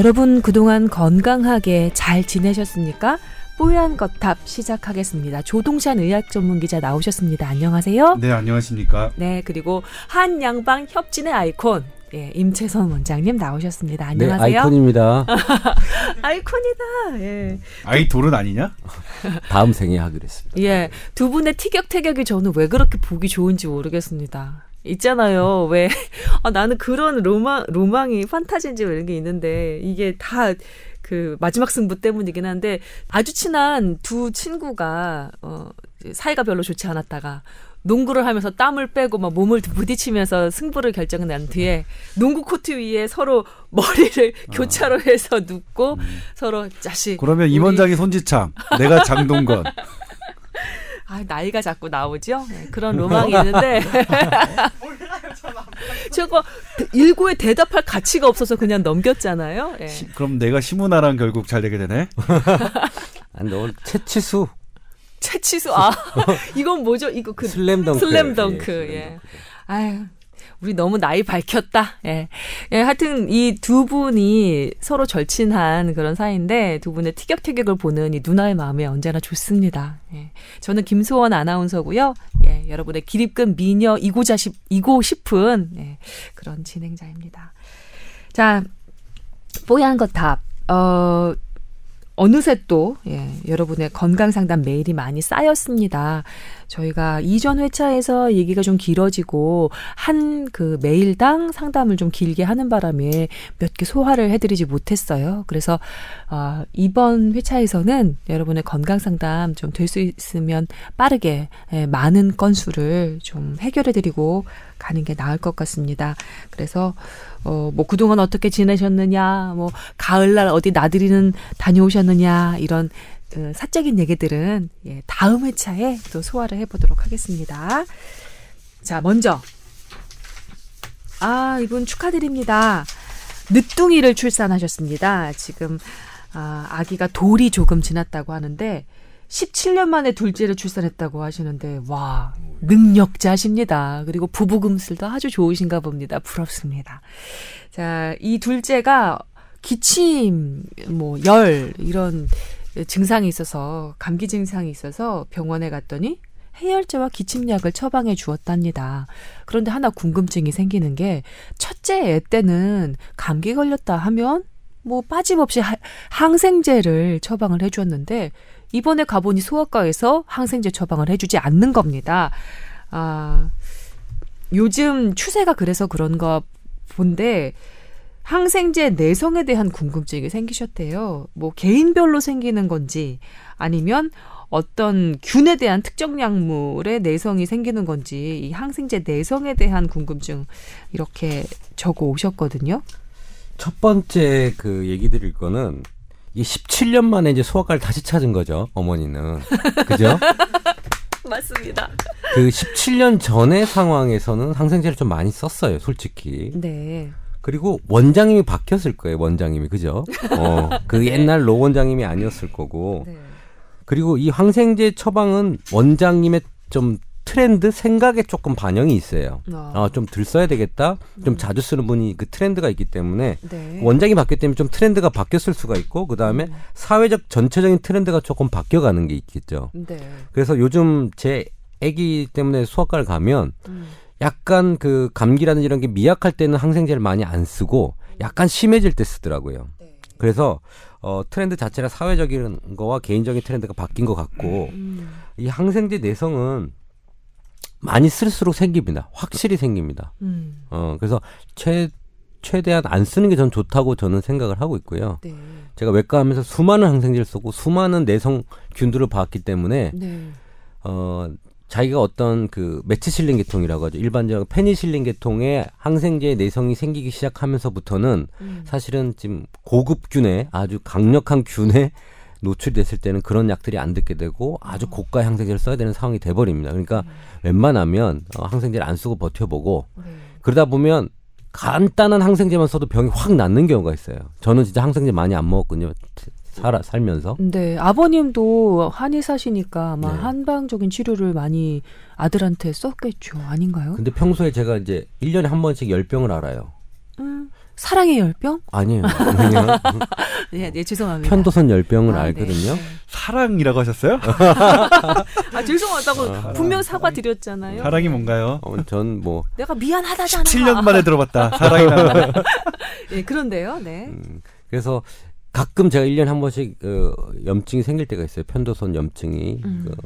여러분 그동안 건강하게 잘 지내셨습니까? 뽀얀 거탑 시작하겠습니다. 조동찬 의학 전문 기자 나오셨습니다. 안녕하세요. 네, 안녕하십니까? 네, 그리고 한 양방 협진의 아이콘 예, 임채선 원장님 나오셨습니다. 네, 안녕하세요. 아이콘입니다. 아이콘이다. 예. 아이돌은 아니냐? 다음 생에 하기로 했습니다. 예. 두 분의 티격태격이 저는 왜 그렇게 보기 좋은지 모르겠습니다. 있잖아요. 왜, 아, 나는 그런 로망, 로망이 판타지인지 이런 게 있는데, 이게 다, 그, 마지막 승부 때문이긴 한데, 아주 친한 두 친구가, 어, 사이가 별로 좋지 않았다가, 농구를 하면서 땀을 빼고 막 몸을 부딪히면서 승부를 결정난 뒤에 농구 코트 위에 서로 머리를 아. 교차로 해서 눕고 음. 서로 자식 그러면 임원장이 손지창, 내가 장동건. 아, 나이가 자꾸 나오죠? 네, 그런 로망이 있는데. 저거 일고에 대답할 가치가 없어서 그냥 넘겼잖아요. 예. 시- 그럼 내가 시문화랑 결국 잘 되게 되네? 아니, 너 채치수 채치수, 아, 이건 뭐죠? 이거 그. 슬램덩크. 슬램덩크, 예, 예. 아유, 우리 너무 나이 밝혔다. 예. 예, 하여튼 이 두 분이 서로 절친한 그런 사이인데 두 분의 티격태격을 보는 이 누나의 마음이 언제나 좋습니다. 예. 저는 김소원 아나운서고요. 예, 여러분의 기립근 미녀 이고자 싶, 이고 싶은 예, 그런 진행자입니다. 자, 뽀얀 거탑. 어, 어느새 또 예, 여러분의 건강 상담 메일이 많이 쌓였습니다. 저희가 이전 회차에서 얘기가 좀 길어지고 한 그 메일당 상담을 좀 길게 하는 바람에 몇 개 소화를 해드리지 못했어요. 그래서 어, 이번 회차에서는 여러분의 건강 상담 좀 될 수 있으면 빠르게 예, 많은 건수를 좀 해결해드리고 가는 게 나을 것 같습니다. 그래서 어, 뭐 그동안 어떻게 지내셨느냐, 뭐 가을날 어디 나들이는 다녀오셨느냐 이런 그 사적인 얘기들은 예, 다음 회차에 또 소화를 해보도록 하겠습니다. 자, 먼저 아 이분 축하드립니다. 늦둥이를 출산하셨습니다. 지금 아, 아기가 돌이 조금 지났다고 하는데 17년 만에 둘째를 출산했다고 하시는데 와 능력자십니다. 그리고 부부금슬도 아주 좋으신가 봅니다. 부럽습니다. 자, 이 둘째가 기침, 뭐 열 이런 증상이 있어서 감기 증상이 있어서 병원에 갔더니 해열제와 기침약을 처방해 주었답니다. 그런데 하나 궁금증이 생기는 게 첫째 애 때는 감기 걸렸다 하면 뭐 빠짐없이 하- 항생제를 처방을 해 주었는데 이번에 가보니 소아과에서 항생제 처방을 해 주지 않는 겁니다. 아, 요즘 추세가 그래서 그런가 본데 항생제 내성에 대한 궁금증이 생기셨대요. 뭐 개인별로 생기는 건지 아니면 어떤 균에 대한 특정 약물의 내성이 생기는 건지 이 항생제 내성에 대한 궁금증 이렇게 적어 오셨거든요. 첫 번째 그 얘기 드릴 거는 이 17년 만에 이제 소아과를 다시 찾은 거죠, 어머니는. 그죠? 맞습니다. 그 17년 전의 상황에서는 항생제를 좀 많이 썼어요, 솔직히. 네. 그리고 원장님이 바뀌었을 거예요, 원장님이. 그죠? 어, 그 옛날 로 원장님이 아니었을 거고. 네. 그리고 이 항생제 처방은 원장님의 좀 트렌드 생각에 조금 반영이 있어요. 어. 아, 좀들 써야 되겠다. 좀 자주 쓰는 분이 그 트렌드가 있기 때문에 네. 원장이 바뀌었기 때문에 좀 트렌드가 바뀌었을 수가 있고 그 다음에 음. 사회적 전체적인 트렌드가 조금 바뀌어가는 게 있겠죠. 네. 그래서 요즘 제 아기 때문에 수학과를 가면 음. 약간 그 감기라든지 이런 게 미약할 때는 항생제를 많이 안 쓰고 약간 심해질 때 쓰더라고요. 네. 그래서 어 트렌드 자체가 사회적인 거와 개인적인 트렌드가 바뀐 것 같고 음. 이 항생제 내성은 많이 쓸수록 생깁니다. 확실히 생깁니다. 음. 어 그래서 최 최대한 안 쓰는 게 전 좋다고 저는 생각을 하고 있고요. 네. 제가 외과하면서 수많은 항생제를 쓰고 수많은 내성균들을 봤기 때문에 네. 어 자기가 어떤 그 메치실린 계통이라고 하죠. 일반적인 페니실린 계통의 항생제 내성이 생기기 시작하면서부터는 음. 사실은 지금 고급균에 아주 강력한 균에 노출됐을 때는 그런 약들이 안 듣게 되고 아주 고가 항생제를 써야 되는 상황이 돼버립니다. 그러니까 웬만하면 어, 항생제를 안 쓰고 버텨보고 네. 그러다 보면 간단한 항생제만 써도 병이 확 낫는 경우가 있어요. 저는 진짜 항생제 많이 안 먹었거든요. 살아 살면서. 네, 아버님도 한의사시니까 아마 네. 한방적인 치료를 많이 아들한테 썼겠죠. 아닌가요? 근데 평소에 제가 이제 1년에 한 번씩 열병을 알아요. 음, 사랑의 열병? 아니에요. 그냥 네, 네 죄송합니다. 편도선 열병을 아, 알거든요. 네. 사랑이라고 하셨어요? 아 죄송하다고 분명 사과 드렸잖아요. 사랑이 뭔가요? 어, 전뭐 내가 미안하다잖아. 7년 만에 들어봤다. 사랑이라는 말. 예, 그런데요. 네. 음, 그래서 가끔 제가 1년에 한 번씩 어, 염증이 생길 때가 있어요. 편도선 염증이. 음. 그,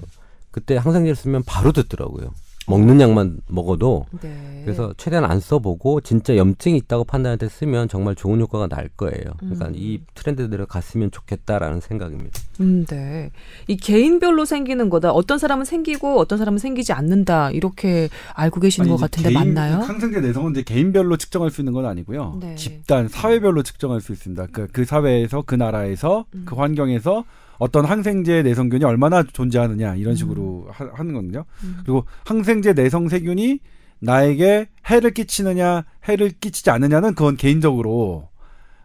그때 항생제를 쓰면 바로 듣더라고요. 먹는 약만 먹어도 네. 그래서 최대한 안 써보고 진짜 염증이 있다고 판단할 때 쓰면 정말 좋은 효과가 날 거예요. 그러니까 음. 이 트렌드대로 갔으면 좋겠다라는 생각입니다. 음, 네. 이 개인별로 생기는 거다. 어떤 사람은 생기고 어떤 사람은 생기지 않는다. 이렇게 알고 계시는 것 아니, 이제 같은데 개인- 맞나요? 항생제 내성은 이제 개인별로 측정할 수 있는 건 아니고요. 네. 집단, 사회별로 측정할 수 있습니다. 그, 그 사회에서, 그 나라에서, 음. 그 환경에서 어떤 항생제 내성균이 얼마나 존재하느냐 이런 식으로 하, 하는 거거든요. 음. 그리고 항생제 내성 세균이 나에게 해를 끼치느냐, 해를 끼치지 않느냐는 그건 개인적으로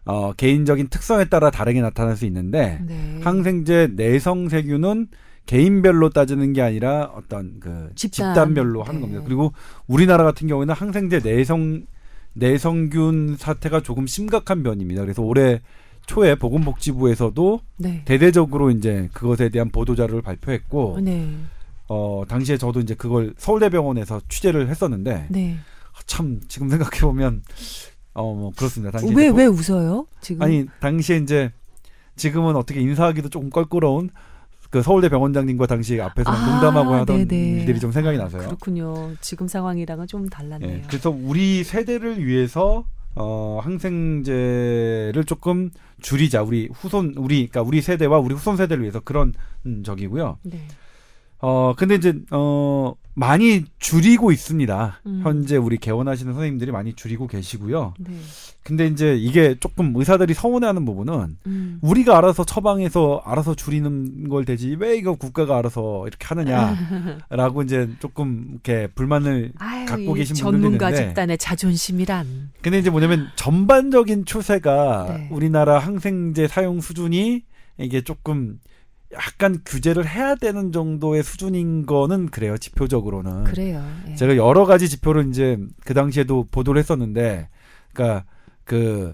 어, 개인적인 특성에 따라 다르게 나타날 수 있는데 네. 항생제 내성 세균은 개인별로 따지는 게 아니라 어떤 그 집단. 집단. 별로 하는 네. 겁니다. 그리고 우리나라 같은 경우에는 항생제 내성 내성균 사태가 조금 심각한 변입니다. 그래서 올해 초에 보건복지부에서도 네. 대대적으로 이제 그것에 대한 보도 자료를 발표했고 네. 어 당시에 저도 이제 그걸 서울대병원에서 취재를 했었는데 네. 참 지금 생각해 보면 어뭐 그렇습니다. 당시에 왜왜 웃어요? 지금 아니 당시에 이제 지금은 어떻게 인사하기도 조금 껄끄러운 그 서울대 병원장님과 당시 앞에서 아, 농담하고 하던 네네. 일들이 좀 생각이 나서요. 그렇군요. 지금 상황이랑은 좀 달랐네요. 예, 그래서 우리 세대를 위해서 어 항생제를 조금 줄이자 우리 후손 우리 그러니까 우리 세대와 우리 후손 세대를 위해서 그런 음, 적이고요. 네. 어 근데 이제 어 많이 줄이고 있습니다. 음. 현재 우리 개원하시는 선생님들이 많이 줄이고 계시고요. 네. 근데 이제 이게 조금 의사들이 서운해하는 부분은 음. 우리가 알아서 처방해서 알아서 줄이는 걸 되지 왜 이거 국가가 알아서 이렇게 하느냐라고 이제 조금 이렇게 불만을 아유, 갖고 이 계신 분들도 전문가 집단의 자존심이란. 근데 이제 뭐냐면 전반적인 추세가 네. 우리나라 항생제 사용 수준이 이게 조금 약간 규제를 해야 되는 정도의 수준인 거는 그래요 지표적으로는 그래요. 예. 제가 여러 가지 지표를 이제 그 당시에도 보도를 했었는데 그러니까 그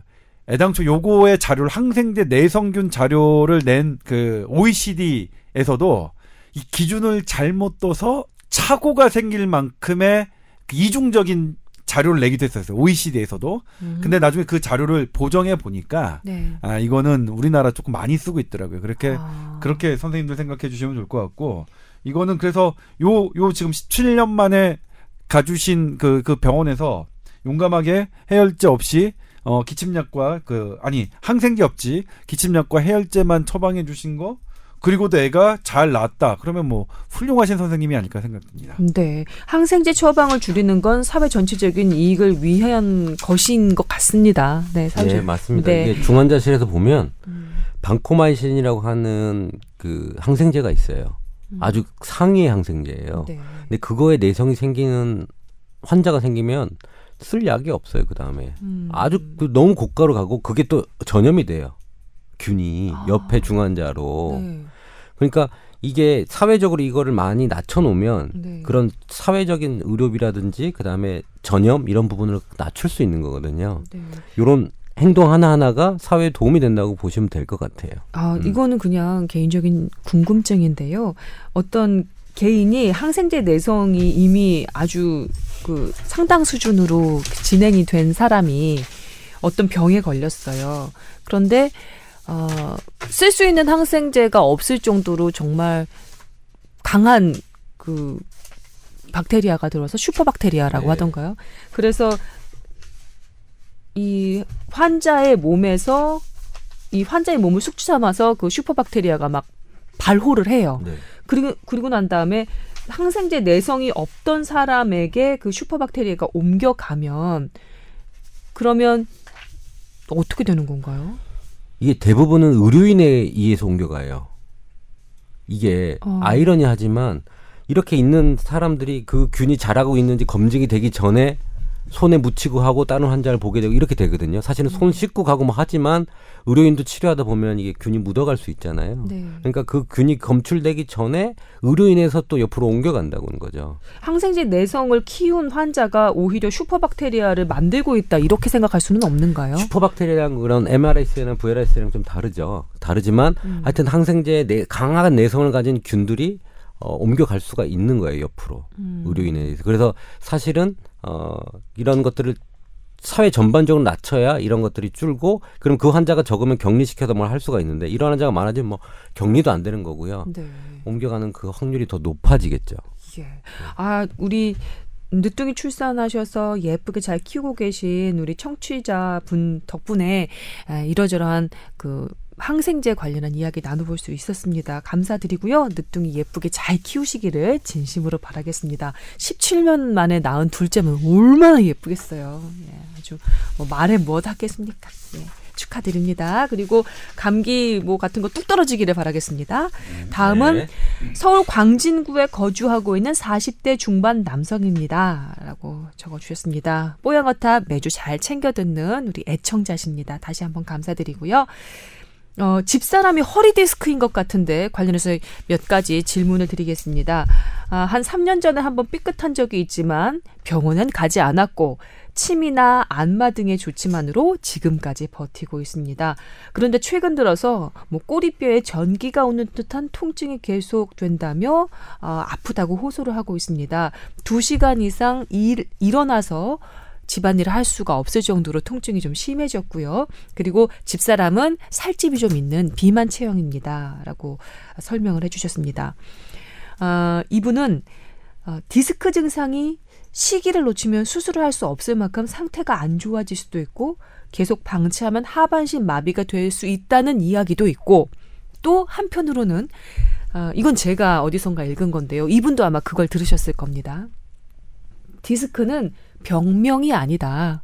애당초 요거의 자료를 항생제 내성균 자료를 낸 그 OECD에서도 이 기준을 잘못 둬서 착오가 생길 만큼의 그 이중적인 자료를 내기도 했었어요. OECD에서도. 음. 근데 나중에 그 자료를 보정해 보니까 네. 아 이거는 우리나라 조금 많이 쓰고 있더라고요. 그렇게 아. 그렇게 선생님들 생각해 주시면 좋을 것 같고 이거는 그래서 요요 지금 17년 만에 가주신 그그 병원에서 용감하게 해열제 없이 어 기침약과 그 아니 항생제 없지 기침약과 해열제만 처방해 주신 거 그리고도 애가 잘 낫다 그러면 뭐 훌륭하신 선생님이 아닐까 생각됩니다. 네. 항생제 처방을 줄이는 건 사회 전체적인 이익을 위한 것인 것 같습니다. 네, 사회 네, 맞습니다. 네. 이게 중환자실에서 보면 음. 방코마이신이라고 하는 그 항생제가 있어요. 음. 아주 상위의 항생제예요. 네. 근데 그거에 내성이 생기는 환자가 생기면 쓸 약이 없어요. 그 다음에 음. 아주 그 너무 고가로 가고 그게 또 전염이 돼요. 균이 아. 옆에 중환자로. 네. 그러니까 이게 사회적으로 이거를 많이 낮춰놓으면 네. 그런 사회적인 의료비라든지 그 다음에 전염 이런 부분을 낮출 수 있는 거거든요. 네. 이런 행동 하나 하나가 사회에 도움이 된다고 보시면 될 것 같아요. 아, 음. 이거는 그냥 개인적인 궁금증인데요. 어떤 개인이 항생제 내성이 이미 아주 그 상당 수준으로 진행이 된 사람이 어떤 병에 걸렸어요. 그런데 어, 쓸 수 있는 항생제가 없을 정도로 정말 강한 그 박테리아가 들어서 슈퍼박테리아라고 네. 하던가요? 그래서 이 환자의 몸에서 이 환자의 몸을 숙주 삼아서 그 슈퍼박테리아가 막 발호를 해요. 네. 그리고 그리고 난 다음에 항생제 내성이 없던 사람에게 그 슈퍼박테리아가 옮겨가면 그러면 어떻게 되는 건가요? 이게 대부분은 의료인에 의해서 옮겨가요. 이게 어. 아이러니하지만 이렇게 있는 사람들이 그 균이 자라고 있는지 검증이 되기 전에 손에 묻히고 하고 다른 환자를 보게 되고 이렇게 되거든요. 사실은 손 씻고 가고 뭐 하지만 의료인도 치료하다 보면 이게 균이 묻어갈 수 있잖아요. 네. 그러니까 그 균이 검출되기 전에 의료인에서 또 옆으로 옮겨간다고는 거죠. 항생제 내성을 키운 환자가 오히려 슈퍼박테리아를 만들고 있다 이렇게 생각할 수는 없는가요? 슈퍼박테리아랑 그런 MRSA나 VRSA랑 좀 다르죠. 다르지만 음. 하여튼 항생제에 내, 강한 내성을 가진 균들이 어, 옮겨갈 수가 있는 거예요 옆으로 음. 의료인에 의해서. 그래서 사실은 어, 이런 것들을 사회 전반적으로 낮춰야 이런 것들이 줄고 그럼 그 환자가 적으면 격리시켜서 뭘 할 수가 있는데 이런 환자가 많아지면 뭐 격리도 안 되는 거고요. 네. 옮겨가는 그 확률이 더 높아지겠죠. 예. 아, 우리 늦둥이 출산하셔서 예쁘게 잘 키우고 계신 우리 청취자 분 덕분에 아, 이러저러한 그 항생제 관련한 이야기 나눠볼 수 있었습니다. 감사드리고요. 늦둥이 예쁘게 잘 키우시기를 진심으로 바라겠습니다. 17년 만에 낳은 둘째면 얼마나 예쁘겠어요. 예, 아주 뭐 말해 못 하겠습니까? 예. 축하드립니다. 그리고 감기 뭐 같은 거 뚝 떨어지기를 바라겠습니다. 다음은 네. 서울 광진구에 거주하고 있는 40대 중반 남성입니다. 라고 적어주셨습니다. 뽀양어탑 매주 잘 챙겨 듣는 우리 애청자십니다. 다시 한번 감사드리고요. 어, 집사람이 허리 디스크인 것 같은데 관련해서 몇 가지 질문을 드리겠습니다. 아, 한 3년 전에 한번 삐끗한 적이 있지만 병원은 가지 않았고 침이나 안마 등의 조치만으로 지금까지 버티고 있습니다. 그런데 최근 들어서 뭐 꼬리뼈에 전기가 오는 듯한 통증이 계속된다며 어, 아프다고 호소를 하고 있습니다. 2시간 이상 일, 일어나서 집안일을 할 수가 없을 정도로 통증이 좀 심해졌고요. 그리고 집사람은 살집이 좀 있는 비만 체형입니다. 라고 설명을 해주셨습니다. 아, 이분은 어, 디스크 증상이 시기를 놓치면 수술을 할 수 없을 만큼 상태가 안 좋아질 수도 있고 계속 방치하면 하반신 마비가 될 수 있다는 이야기도 있고 또 한편으로는 아, 이건 제가 어디선가 읽은 건데요. 이분도 아마 그걸 들으셨을 겁니다. 디스크는 병명이 아니다.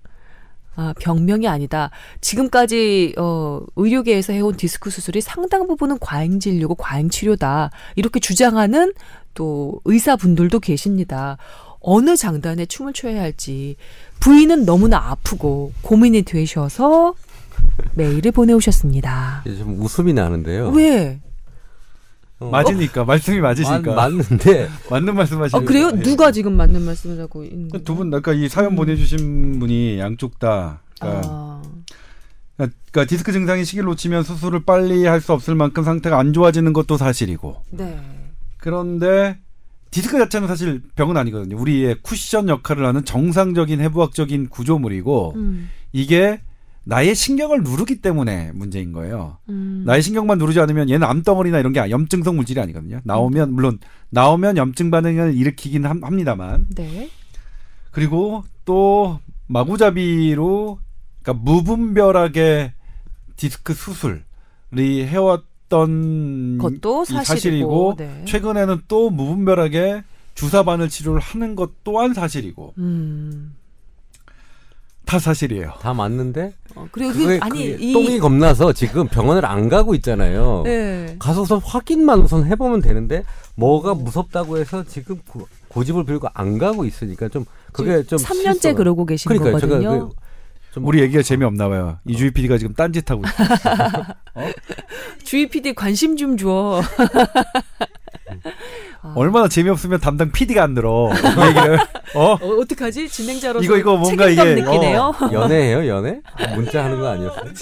아, 병명이 아니다. 지금까지 어, 의료계에서 해온 디스크 수술이 상당 부분은 과잉 진료고 과잉 치료다. 이렇게 주장하는 또 의사분들도 계십니다. 어느 장단에 춤을 춰야 할지 부인은 너무나 아프고 고민이 되셔서 메일을 보내오셨습니다. 좀 웃음이 나는데요. 왜? 어, 맞으니까 말씀이 맞으시니까 맞, 맞는데 맞는 말씀하시니까 아, 그래요? 누가 지금 맞는 말씀을 하고 있는 거예요? 두분 아까 이 사연 음. 보내주신 분이 양쪽 다 그러니까, 아, 그러니까 디스크 증상이 시기를 놓치면 수술을 빨리 할 수 없을 만큼 상태가 안 좋아지는 것도 사실이고 네. 그런데 디스크 자체는 사실 병은 아니거든요. 우리의 쿠션 역할을 하는 정상적인 해부학적인 구조물이고 음, 이게 나의 신경을 누르기 때문에 문제인 거예요. 음. 나의 신경만 누르지 않으면 얘는 암덩어리나 이런 게 염증성 물질이 아니거든요. 나오면 물론 나오면 염증 반응을 일으키긴 함- 합니다만 네. 그리고 또 마구잡이로 그러니까 무분별하게 디스크 수술이 해왔던 그것도 이 사실이고, 사실이고 네. 최근에는 또 무분별하게 주사 바늘 치료를 하는 것 또한 사실이고 음. 다 사실이에요. 다 맞는데 어, 그리고 그게, 그, 아니 그게 이 똥이 겁나서 지금 병원을 안 가고 있잖아요. 네. 가서 우선 확인만 우선 해보면 되는데 뭐가 무섭다고 해서 지금 고, 고집을 빌고 안 가고 있으니까 좀 그게 좀 3년째 실수가- 그러고 계신 그러니까요. 거거든요. 제가 그, 좀 우리 얘기가 재미없나 봐요. 이주희 PD가 지금 딴짓하고 있어요. 주희 PD 관심 좀 줘. 아. 얼마나 재미없으면 담당 PD가 안 들어. 이 얘기를. 어? 어, 어 떡하지? 진행자로서 이거, 이거 뭔가 이게, 느끼네요. 연애해요 연애? 아, 문자 하는 거 아니었어요?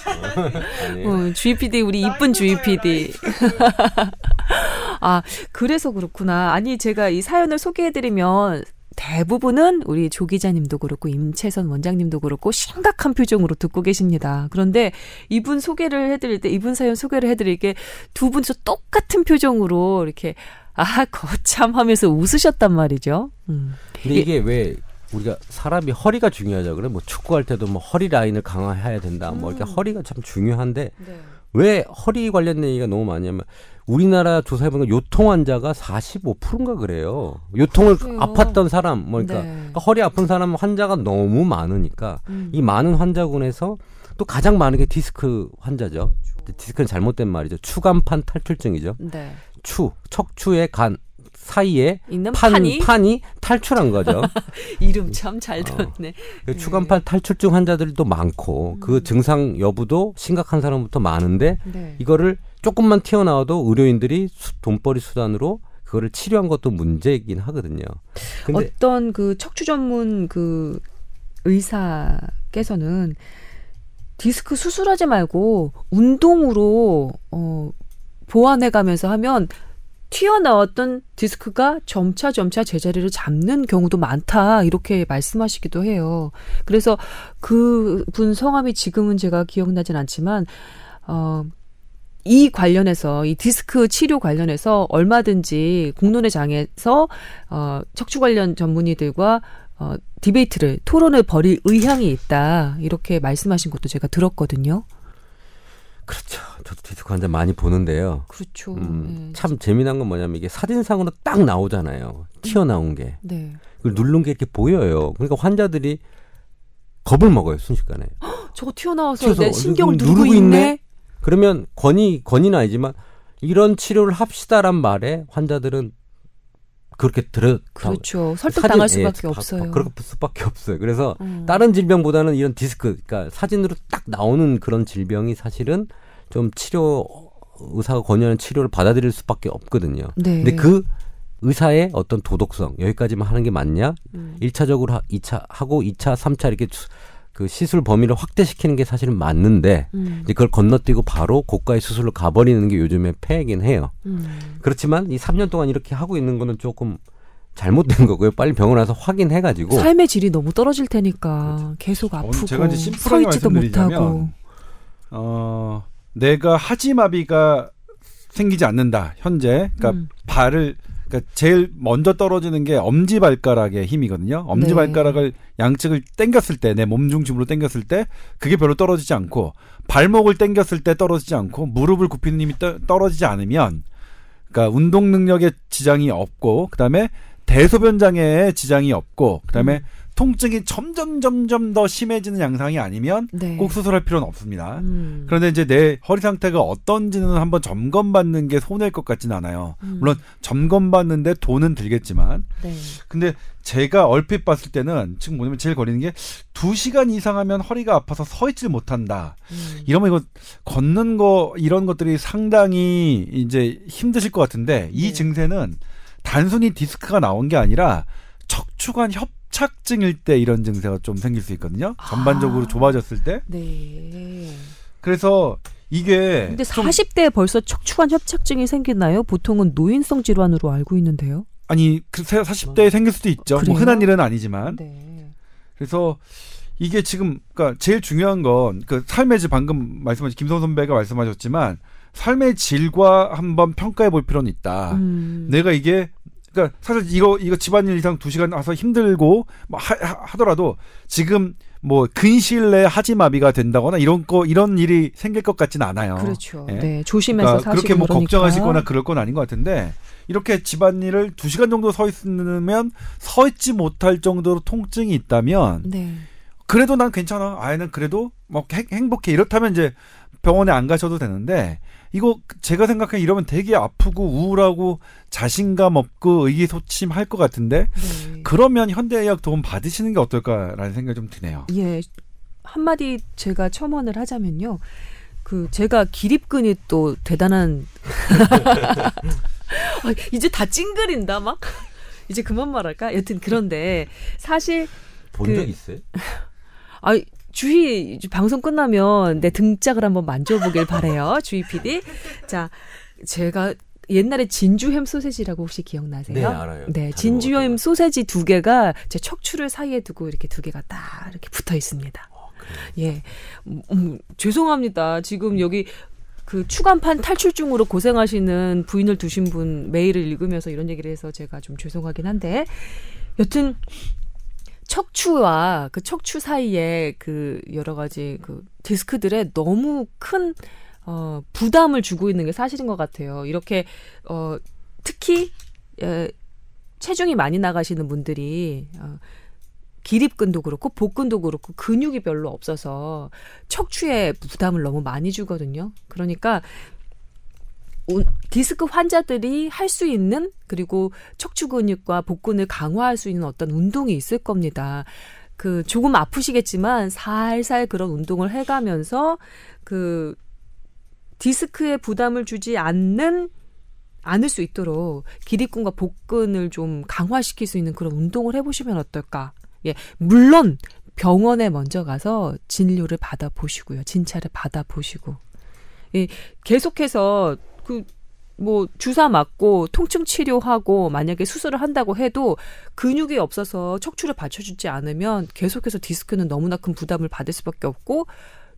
아니에요. 어, 주희 PD 우리 이쁜 주희 PD. 아 그래서 그렇구나. 아니 제가 이 사연을 소개해 드리면 대부분은 우리 조 기자님도 그렇고 임채선 원장님도 그렇고 심각한 표정으로 듣고 계십니다. 그런데 이분 소개를 해드릴 때 이분 사연 소개를 해드릴 게 두 분이서 똑같은 표정으로 이렇게 아 거참 하면서 웃으셨단 말이죠. 음. 근데 이게 왜 우리가 사람이 허리가 중요하자 그래? 뭐 축구할 때도 뭐 허리 라인을 강화해야 된다. 뭐 이렇게 음. 허리가 참 중요한데 네. 왜 허리 관련된 얘기가 너무 많이 하면 우리나라 조사해 보니까 요통 환자가 45%인가 그래요. 요통을 그래요? 아팠던 사람 뭐 그러니까, 네. 그러니까 허리 아픈 사람 환자가 너무 많으니까 음. 이 많은 환자군에서 또 가장 많은 게 디스크 환자죠. 디스크는 잘못된 말이죠. 추간판 탈출증이죠. 네. 추, 척추의 간, 사이에 있는 판, 판이 판이 탈출한 거죠. 이름 참잘 어. 들었네. 그 추간판 탈출증 환자들도 많고 음. 그 증상 여부도 심각한 사람부터 많은데 네. 이거를 조금만 튀어나와도 의료인들이 수- 돈벌이 수단으로 그거를 치료한 것도 문제이긴 하거든요. 어떤 그 척추 전문 그 의사께서는 디스크 수술하지 말고 운동으로 어 보완해 가면서 하면 튀어나왔던 디스크가 점차 점차 제자리를 잡는 경우도 많다 이렇게 말씀하시기도 해요. 그래서 그 분 성함이 지금은 제가 기억나진 않지만 어. 이 관련해서 이 디스크 치료 관련해서 얼마든지 공론의 장에서 어 척추 관련 전문의들과 어 debate를 토론을 벌일 의향이 있다 이렇게 말씀하신 것도 제가 들었거든요. 그렇죠. 저도 디스크 환자 많이 보는데요. 그렇죠. 음, 네. 참 재미난 건 뭐냐면 이게 사진상으로 딱 나오잖아요. 튀어나온 게. 네. 그걸 누른 게 이렇게 보여요. 그러니까 환자들이 겁을 먹어요, 순식간에. 저거 튀어나와서 내 신경을 누르고 누르고 있네? 있네. 그러면 권위, 권위는 아니지만 이런 치료를 합시다란 말에 환자들은 그렇게 들어. 그렇죠. 설득 사진- 당할 예, 수밖에 바- 없어요. 그럴 수밖에 없어요. 그래서 음. 다른 질병보다는 이런 디스크, 그러니까 사진으로 딱 나오는 그런 질병이 사실은 좀 치료 의사가 권유하는 치료를 받아들일 수밖에 없거든요. 네. 근데 그 의사의 어떤 도덕성 여기까지만 하는 게 맞냐? 음. 일 1차적으로 하, 2차 하고 2차, 3차 이렇게 수- 그 시술 범위를 확대시키는 게 사실은 맞는데 음. 이제 그걸 건너뛰고 바로 고가의 수술로 가버리는 게 요즘의 폐이긴 해요. 음. 그렇지만 이 3년 동안 이렇게 하고 있는 거는 조금 잘못된 거고요. 빨리 병원 와서 확인해가지고 삶의 질이 너무 떨어질 테니까 계속 오늘 아프고 제가 이제 서 심플하게 있지도 말씀드리자면 못하고. 어, 내가 하지마비가 생기지 않는다. 현재. 그러니까 음. 발을 그러니까 제일 먼저 떨어지는 게 엄지 발가락의 힘이거든요. 엄지 네. 발가락을 양측을 당겼을 때 내 몸 중심으로 당겼을 때 그게 별로 떨어지지 않고 발목을 당겼을 때 떨어지지 않고 무릎을 굽히는 힘이 떠- 떨어지지 않으면 그러니까 운동 능력에 지장이 없고 그다음에 대소변 장애에 지장이 없고 그다음에 음. 통증이 점점 점점 더 심해지는 양상이 아니면 네. 꼭 수술할 필요는 없습니다. 음. 그런데 이제 내 허리 상태가 어떤지는 한번 점검받는 게 손해일 것 같지는 않아요. 음. 물론 점검받는데 돈은 들겠지만, 네. 근데 제가 얼핏 봤을 때는 지금 뭐냐면 제일 거리는 게 두 시간 이상 하면 허리가 아파서 서 있질 못한다. 음. 이러면 이거 걷는 거 이런 것들이 상당히 이제 힘드실 것 같은데 이 네. 증세는 단순히 디스크가 나온 게 아니라 척추관 협 착증일 때 이런 증세가 좀 생길 수 있거든요. 전반적으로 아. 좁아졌을 때. 네. 그래서 이게 근데 좀 40대에 벌써 척추관 협착증이 생기나요? 보통은 노인성 질환으로 알고 있는데요. 아니 그 40대에 생길 수도 있죠. 뭐? 흔한 일은 아니지만. 네. 그래서 이게 지금 그러니까 제일 중요한 건 그 삶의 질 방금 말씀하신 김성 선배가 말씀하셨지만 삶의 질과 한번 평가해 볼 필요는 있다. 음. 내가 이게 그러니까 사실 이거 이거 집안일 이상 두 시간 와서 힘들고 뭐 하, 하- 하더라도 지금 뭐 근시일 내에 하지마비가 된다거나 이런 거 이런 일이 생길 것 같지는 않아요. 그렇죠. 예. 네. 조심해서 그러니까 그렇게 뭐 그러니까. 걱정하시거나 그럴 건 아닌 것 같은데 이렇게 집안일을 두 시간 정도 서 있으면 서 있지 못할 정도로 통증이 있다면 네. 그래도 난 괜찮아. 아이는 그래도 뭐 행- 행복해. 이렇다면 이제 병원에 안 가셔도 되는데 이거 제가 생각해 이러면 되게 아프고 우울하고 자신감 없고 의기소침할 것 같은데 네. 그러면 현대의학 도움 받으시는 게 어떨까라는 생각이 좀 드네요. 예. 한마디 제가 첨언을 하자면요. 그 제가 기립근이 또 대단한 아, 이제 다 찡그린다 막 이제 그만 말할까? 여튼 그런데 사실 본 그- 적 있어요? 아 주희 방송 끝나면 내 등짝을 한번 만져보길 바래요 주희 PD. 자 제가 옛날에 진주햄 소세지라고 혹시 기억나세요? 네, 알아요. 네, 진주햄 소세지 두 개가 제 척추를 사이에 두고 이렇게 두 개가 딱 이렇게 붙어 있습니다. 예, 음, 음, 죄송합니다. 지금 여기 그 추간판 탈출증으로 고생하시는 부인을 두신 분 메일을 읽으면서 이런 얘기를 해서 제가 좀 죄송하긴 한데 여튼 척추와 그 척추 사이에 그 여러 가지 그 디스크들에 너무 큰 어, 부담을 주고 있는 게 사실인 것 같아요. 이렇게 어, 특히 에, 체중이 많이 나가시는 분들이 어, 기립근도 그렇고 복근도 그렇고 근육이 별로 없어서 척추에 부담을 너무 많이 주거든요. 그러니까 운- 디스크 환자들이 할 수 있는 그리고 척추 근육과 복근을 강화할 수 있는 어떤 운동이 있을 겁니다. 그 조금 아프시겠지만 살살 그런 운동을 해가면서 그 디스크에 부담을 주지 않는 않을 수 있도록 기립근과 복근을 좀 강화시킬 수 있는 그런 운동을 해보시면 어떨까? 예, 물론 병원에 먼저 가서 진료를 받아 보시고요, 진찰을 받아 보시고, 예, 계속해서 그 뭐 주사 맞고 통증 치료하고 만약에 수술을 한다고 해도 근육이 없어서 척추를 받쳐주지 않으면 계속해서 디스크는 너무나 큰 부담을 받을 수밖에 없고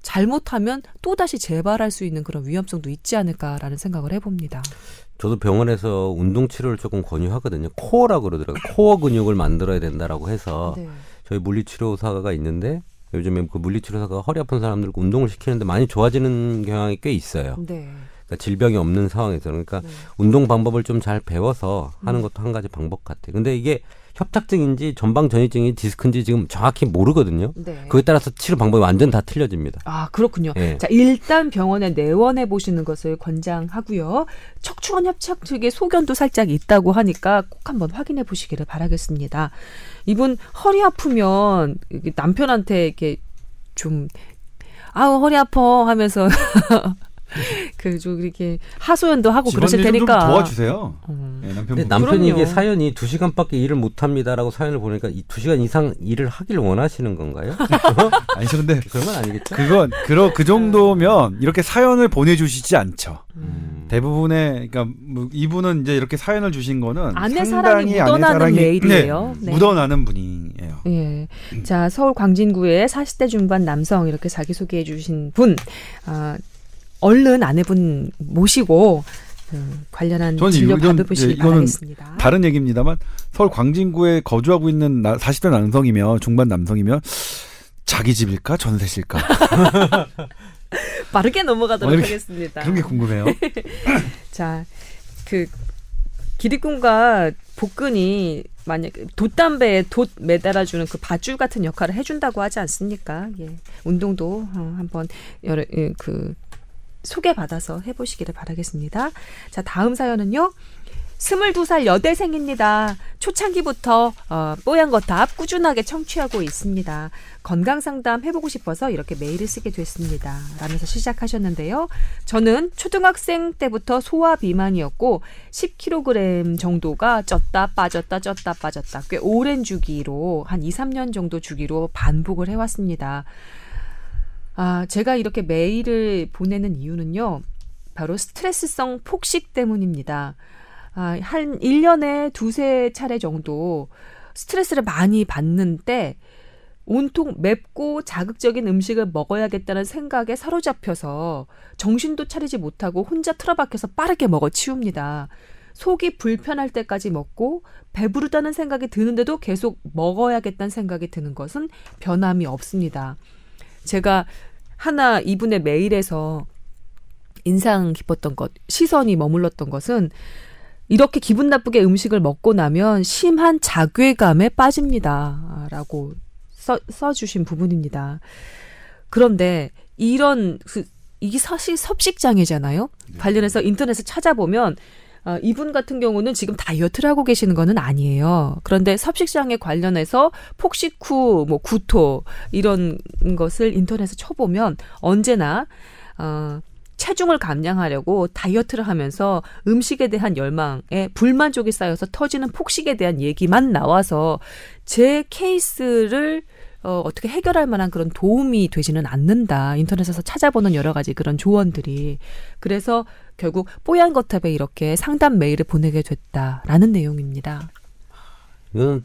잘못하면 또 다시 재발할 수 있는 그런 위험성도 있지 않을까라는 생각을 해봅니다. 저도 병원에서 운동 치료를 조금 권유하거든요. 코어라고 그러더라고요. 코어 근육을 만들어야 된다라고 해서 네. 저희 물리치료사가 있는데 요즘에 그 물리치료사가 허리 아픈 사람들 운동을 시키는데 많이 좋아지는 경향이 꽤 있어요. 네. 그러니까 질병이 없는 상황에서 그러니까 네. 운동 방법을 좀 잘 배워서 하는 음. 것도 한 가지 방법 같아요. 근데 이게 협착증인지 전방 전이증이 디스크인지 지금 정확히 모르거든요. 네. 그에 따라서 치료 방법이 완전 다 틀려집니다. 아, 그렇군요. 예. 자, 일단 병원에 내원해 보시는 것을 권장하고요. 척추관 협착 측에 소견도 살짝 있다고 하니까 꼭 한번 확인해 보시기를 바라겠습니다. 이분 허리 아프면 남편한테 이렇게 좀 아우 허리 아파 하면서 그좀 이렇게 하소연도 하고 그러실 집안일 좀 테니까. 도와주세요. 음. 예, 남편 근데 분. 남편이 이게 그럼요. 사연이 두 시간밖에 일을 못 합니다라고 사연을 보니까 이두 시간 이상 일을 하길 원하시는 건가요? 아니 저 근데 그런 건 아니겠죠? 그건 그러 그 정도면 이렇게 사연을 보내주시지 않죠. 음. 대부분의 그러니까 뭐 이분은 이제 이렇게 사연을 주신 거는 아내 상당히 사랑이 묻어나는 메일이에요. 네, 네. 묻어나는 분이에요. 예. 자, 서울 광진구의 40대 중반 남성 이렇게 자기 소개해 주신 분, 아, 얼른 아내분 모시고 음, 관련한 진료 이건- 받아보시기 예, 바라겠습니다. 다른 얘기입니다만 서울 광진구에 거주하고 있는 나, 40대 남성이면 중반 남성이면 자기 집일까 전세실까 빠르게 넘어가도록 어, 이렇게- 하겠습니다. 그런 게 궁금해요. 자, 그 기립근과 복근이 만약 돛담배에 돛 매달아주는 그 밧줄 같은 역할을 해준다고 하지 않습니까? 예, 운동도 어, 한번 여러 예, 그 소개 받아서 해보시기를 바라겠습니다. 자, 다음 사연은요. 22살 여대생입니다. 초창기부터 어, 뽀얀 거탑 꾸준하게 청취하고 있습니다. 건강 상담 해보고 싶어서 이렇게 메일을 쓰게 됐습니다. 라면서 시작하셨는데요. 저는 초등학생 때부터 소아 비만이었고 10kg 정도가 쪘다 빠졌다 쪘다 빠졌다 꽤 오랜 주기로 한 2, 3년 정도 주기로 반복을 해왔습니다. 아, 제가 이렇게 메일을 보내는 이유는요. 바로 스트레스성 폭식 때문입니다. 아, 한 1년에 두세 차례 정도 스트레스를 많이 받는 때 온통 맵고 자극적인 음식을 먹어야겠다는 생각에 사로잡혀서 정신도 차리지 못하고 혼자 틀어박혀서 빠르게 먹어 치웁니다. 속이 불편할 때까지 먹고 배부르다는 생각이 드는데도 계속 먹어야겠다는 생각이 드는 것은 변함이 없습니다. 제가 하나 이분의 메일에서 인상 깊었던 것, 시선이 머물렀던 것은 이렇게 기분 나쁘게 음식을 먹고 나면 심한 자괴감에 빠집니다. 라고 써, 써주신 부분입니다. 그런데 이런, 그, 이게 사실 섭식장애잖아요? 관련해서 인터넷에 찾아보면 어, 이분 같은 경우는 지금 다이어트를 하고 계시는 거는 아니에요. 그런데 섭식장애 관련해서 폭식 후, 뭐, 구토, 이런 것을 인터넷에 쳐보면 언제나, 어, 체중을 감량하려고 다이어트를 하면서 음식에 대한 열망에 불만족이 쌓여서 터지는 폭식에 대한 얘기만 나와서 제 케이스를 어, 어떻게 해결할 만한 그런 도움이 되지는 않는다. 인터넷에서 찾아보는 여러 가지 그런 조언들이. 그래서 결국 뽀얀 거탑에 이렇게 상담 메일을 보내게 됐다라는 내용입니다. 이거는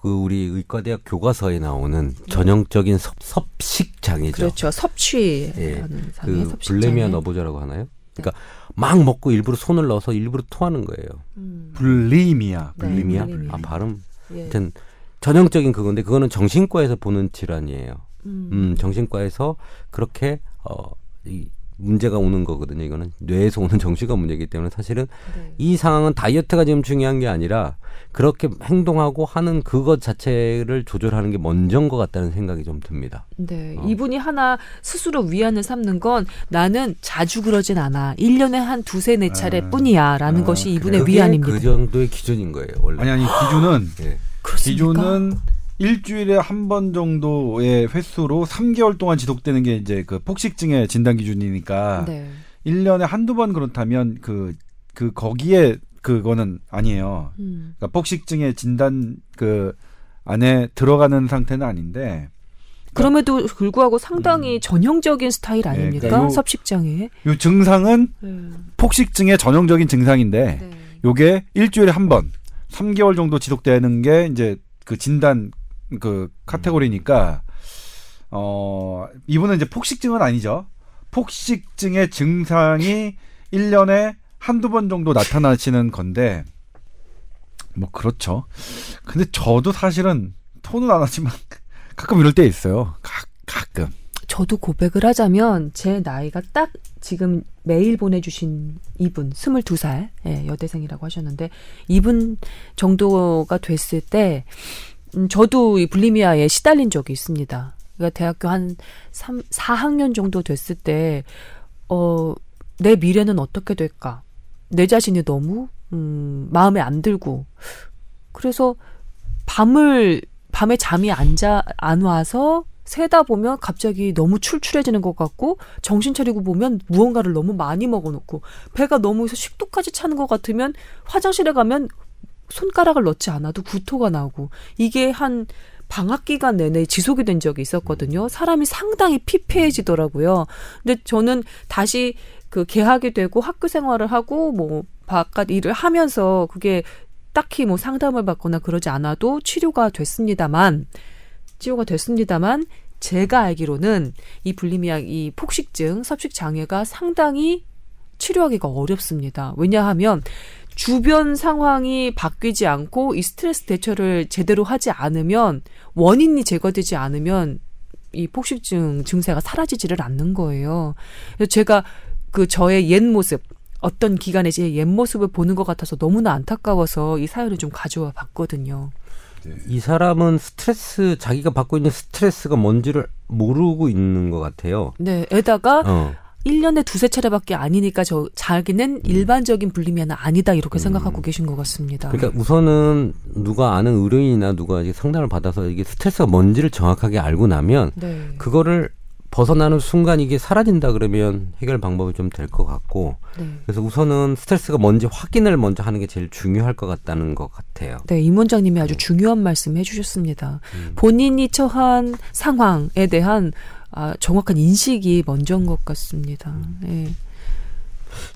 그 우리 의과대학 교과서에 나오는 전형적인 섭, 섭식 장애죠. 그렇죠. 섭취라는 예. 그. 블레미아 너보자라고 하나요? 그러니까 막 먹고 일부러 손을 넣어서 일부러 토하는 거예요. 음, 불리미아. 네, 블레미아? 블레미아. 아 발음. 예. 하여튼 전형적인 그건데 그거는 정신과에서 보는 질환이에요. 음. 음, 정신과에서 그렇게 어, 이 문제가 오는 거거든요. 이거는 뇌에서 오는 정신과 문제이기 때문에 사실은 네. 이 상황은 다이어트가 지금 중요한 게 아니라 그렇게 행동하고 하는 그것 자체를 조절하는 게 먼저인 것 같다는 생각이 좀 듭니다. 네. 어. 이분이 하나 스스로 위안을 삼는 건 나는 자주 그러진 않아. 1년에 한 두세 네 차례 아. 뿐이야. 라는 아, 것이 이분의 그게 위안입니다. 그 정도의 기준인 거예요. 원래. 아니 아니 기준은 예. 그렇습니까? 기준은 일주일에 한 번 정도의 횟수로 3개월 동안 지속되는 게 이제 그 폭식증의 진단 기준이니까 네. 1년에 한두 번 그렇다면 그, 그 거기에 그거는 아니에요. 음. 그러니까 폭식증의 진단 그 안에 들어가는 상태는 아닌데 그럼에도 불구하고 상당히 전형적인 스타일 아닙니까? 그러니까 요- 섭식장애. 요 증상은 네. 폭식증의 전형적인 증상인데 네. 요게 일주일에 한 번, 3개월 정도 지속되는 게 이제 그 진단 그 카테고리니까 어 이분은 이제 폭식증은 아니죠. 폭식증의 증상이 1년에 한두 번 정도 나타나시는 건데 뭐 그렇죠. 근데 저도 사실은 톤은 안 하지만 가끔 이럴 때 있어요. 가, 가끔. 저도 고백을 하자면 제 나이가 딱 지금 메일 보내주신 이분 22살 예, 여대생이라고 하셨는데 이분 정도가 됐을 때 음, 저도 이 불리미아에 시달린 적이 있습니다. 그러니까 대학교 한 3, 4학년 정도 됐을 때 어, 내 미래는 어떻게 될까? 내 자신이 너무 음, 마음에 안 들고 그래서 밤을 밤에 잠이 안 자 안 와서 새다 보면 갑자기 너무 출출해지는 것 같고 정신 차리고 보면 무언가를 너무 많이 먹어놓고 배가 너무 식도까지 차는 것 같으면 화장실에 가면 손가락을 넣지 않아도 구토가 나오고 이게 한 방학 기간 내내 지속이 된 적이 있었거든요. 사람이 상당히 피폐해지더라고요. 근데 저는 다시 그 개학이 되고 학교 생활을 하고 뭐 바깥 일을 하면서 그게 딱히 뭐 상담을 받거나 그러지 않아도 치료가 됐습니다만 치료가 됐습니다만 제가 알기로는 이 불리미아 이 폭식증 섭식 장애가 상당히 치료하기가 어렵습니다. 왜냐하면 주변 상황이 바뀌지 않고 이 스트레스 대처를 제대로 하지 않으면 원인이 제거되지 않으면 이 폭식증 증세가 사라지지를 않는 거예요. 그래서 제가 그 저의 옛 모습 어떤 기간에 제 옛 모습을 보는 것 같아서 너무나 안타까워서 이 사연을 좀 가져와 봤거든요. 이 사람은 스트레스 자기가 받고 있는 스트레스가 뭔지를 모르고 있는 것 같아요. 네, 에다가 어. 1년에 두세 차례밖에 아니니까 저 자기는 일반적인 불리면은 아니다 이렇게 생각하고 계신 것 같습니다. 그러니까 우선은 누가 아는 의료인이나 누가 상담을 받아서 이게 스트레스가 뭔지를 정확하게 알고 나면 네. 그거를 벗어나는 순간 이게 사라진다 그러면 해결 방법이 좀 될 것 같고 네. 그래서 우선은 스트레스가 뭔지 확인을 먼저 하는 게 제일 중요할 것 같다는 것 같아요. 네, 임 원장님이 아주 중요한 말씀 해주셨습니다. 음. 본인이 처한 상황에 대한 아, 정확한 인식이 먼저인 것 같습니다. 음. 네.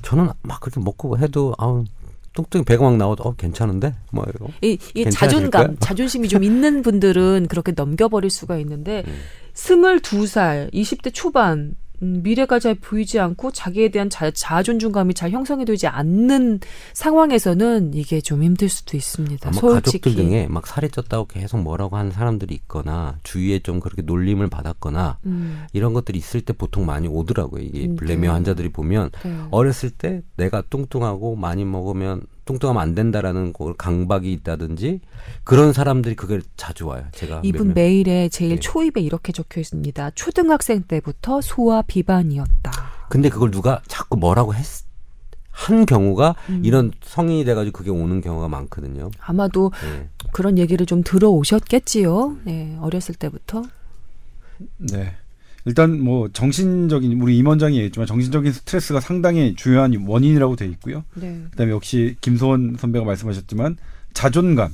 저는 막 그렇게 먹고 해도 아우 뚱뚱이 배가 막 나와도 어 괜찮은데 뭐 이거 이, 이 자존감? 자존심이 좀 있는 분들은 그렇게 넘겨버릴 수가 있는데, 음. 스물두 살, 20대 초반, 음, 미래가 잘 보이지 않고 자기에 대한 자, 자존감이 잘 형성이 되지 않는 상황에서는 이게 좀 힘들 수도 있습니다. 아마 솔직히. 가족들 중에 막 살이 쪘다고 계속 뭐라고 하는 사람들이 있거나 주위에 좀 그렇게 놀림을 받았거나 음, 이런 것들이 있을 때 보통 많이 오더라고요. 이게 음, 불레미아 네. 환자들이 보면 네. 어렸을 때 내가 뚱뚱하고 많이 먹으면 뚱뚱하면 안 된다라는 그 강박이 있다든지 그런 사람들이 그걸 자주 와요. 제가 이분 메일에 제일 네. 초입에 이렇게 적혀 있습니다. 초등학생 때부터 소아 비반이었다. 근데 그걸 누가 자꾸 뭐라고 했, 한 경우가 음. 이런 성인이 돼가지고 그게 오는 경우가 많거든요. 아마도 네. 그런 얘기를 좀 들어오셨겠지요. 네, 어렸을 때부터. 네. 일단 뭐 정신적인 우리 임원장이 얘기했지만 정신적인 스트레스가 상당히 중요한 원인이라고 돼 있고요. 네. 그다음에 역시 김소원 선배가 말씀하셨지만 자존감,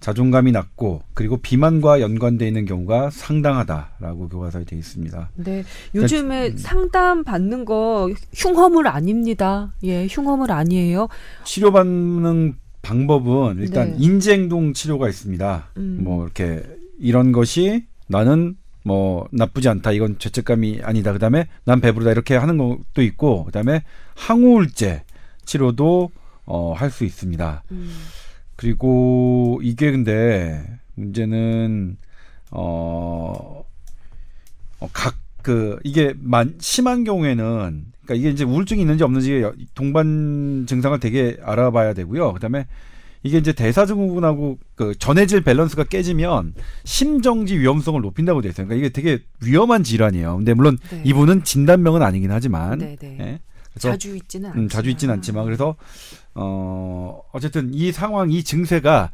자존감이 낮고 그리고 비만과 연관돼 있는 경우가 상당하다라고 교과서에 돼 있습니다. 네. 요즘에 상담 받는 거 흉허물 아닙니다. 예, 흉허물 아니에요. 치료 받는 방법은 일단 네. 인지행동 치료가 있습니다. 음. 뭐 이렇게 이런 것이 나는 뭐 나쁘지 않다. 이건 죄책감이 아니다. 그다음에 난 배부르다. 이렇게 하는 것도 있고 그다음에 항우울제 치료도 어, 할 수 있습니다. 음. 그리고 이게 근데 문제는 어, 어, 각 그 이게 만 심한 경우에는 그러니까 이게 이제 우울증이 있는지 없는지 동반 증상을 되게 알아봐야 되고요. 그다음에 이게 이제 대사증후군하고 그 전해질 밸런스가 깨지면 심정지 위험성을 높인다고 돼 있어요. 그러니까 이게 되게 위험한 질환이에요. 근데 물론 네. 이분은 진단명은 아니긴 하지만 네, 네. 예. 그래서 자주 있지는 않지만. 음, 자주 있지는 않지만 그래서 어 어쨌든 이 상황 이 증세가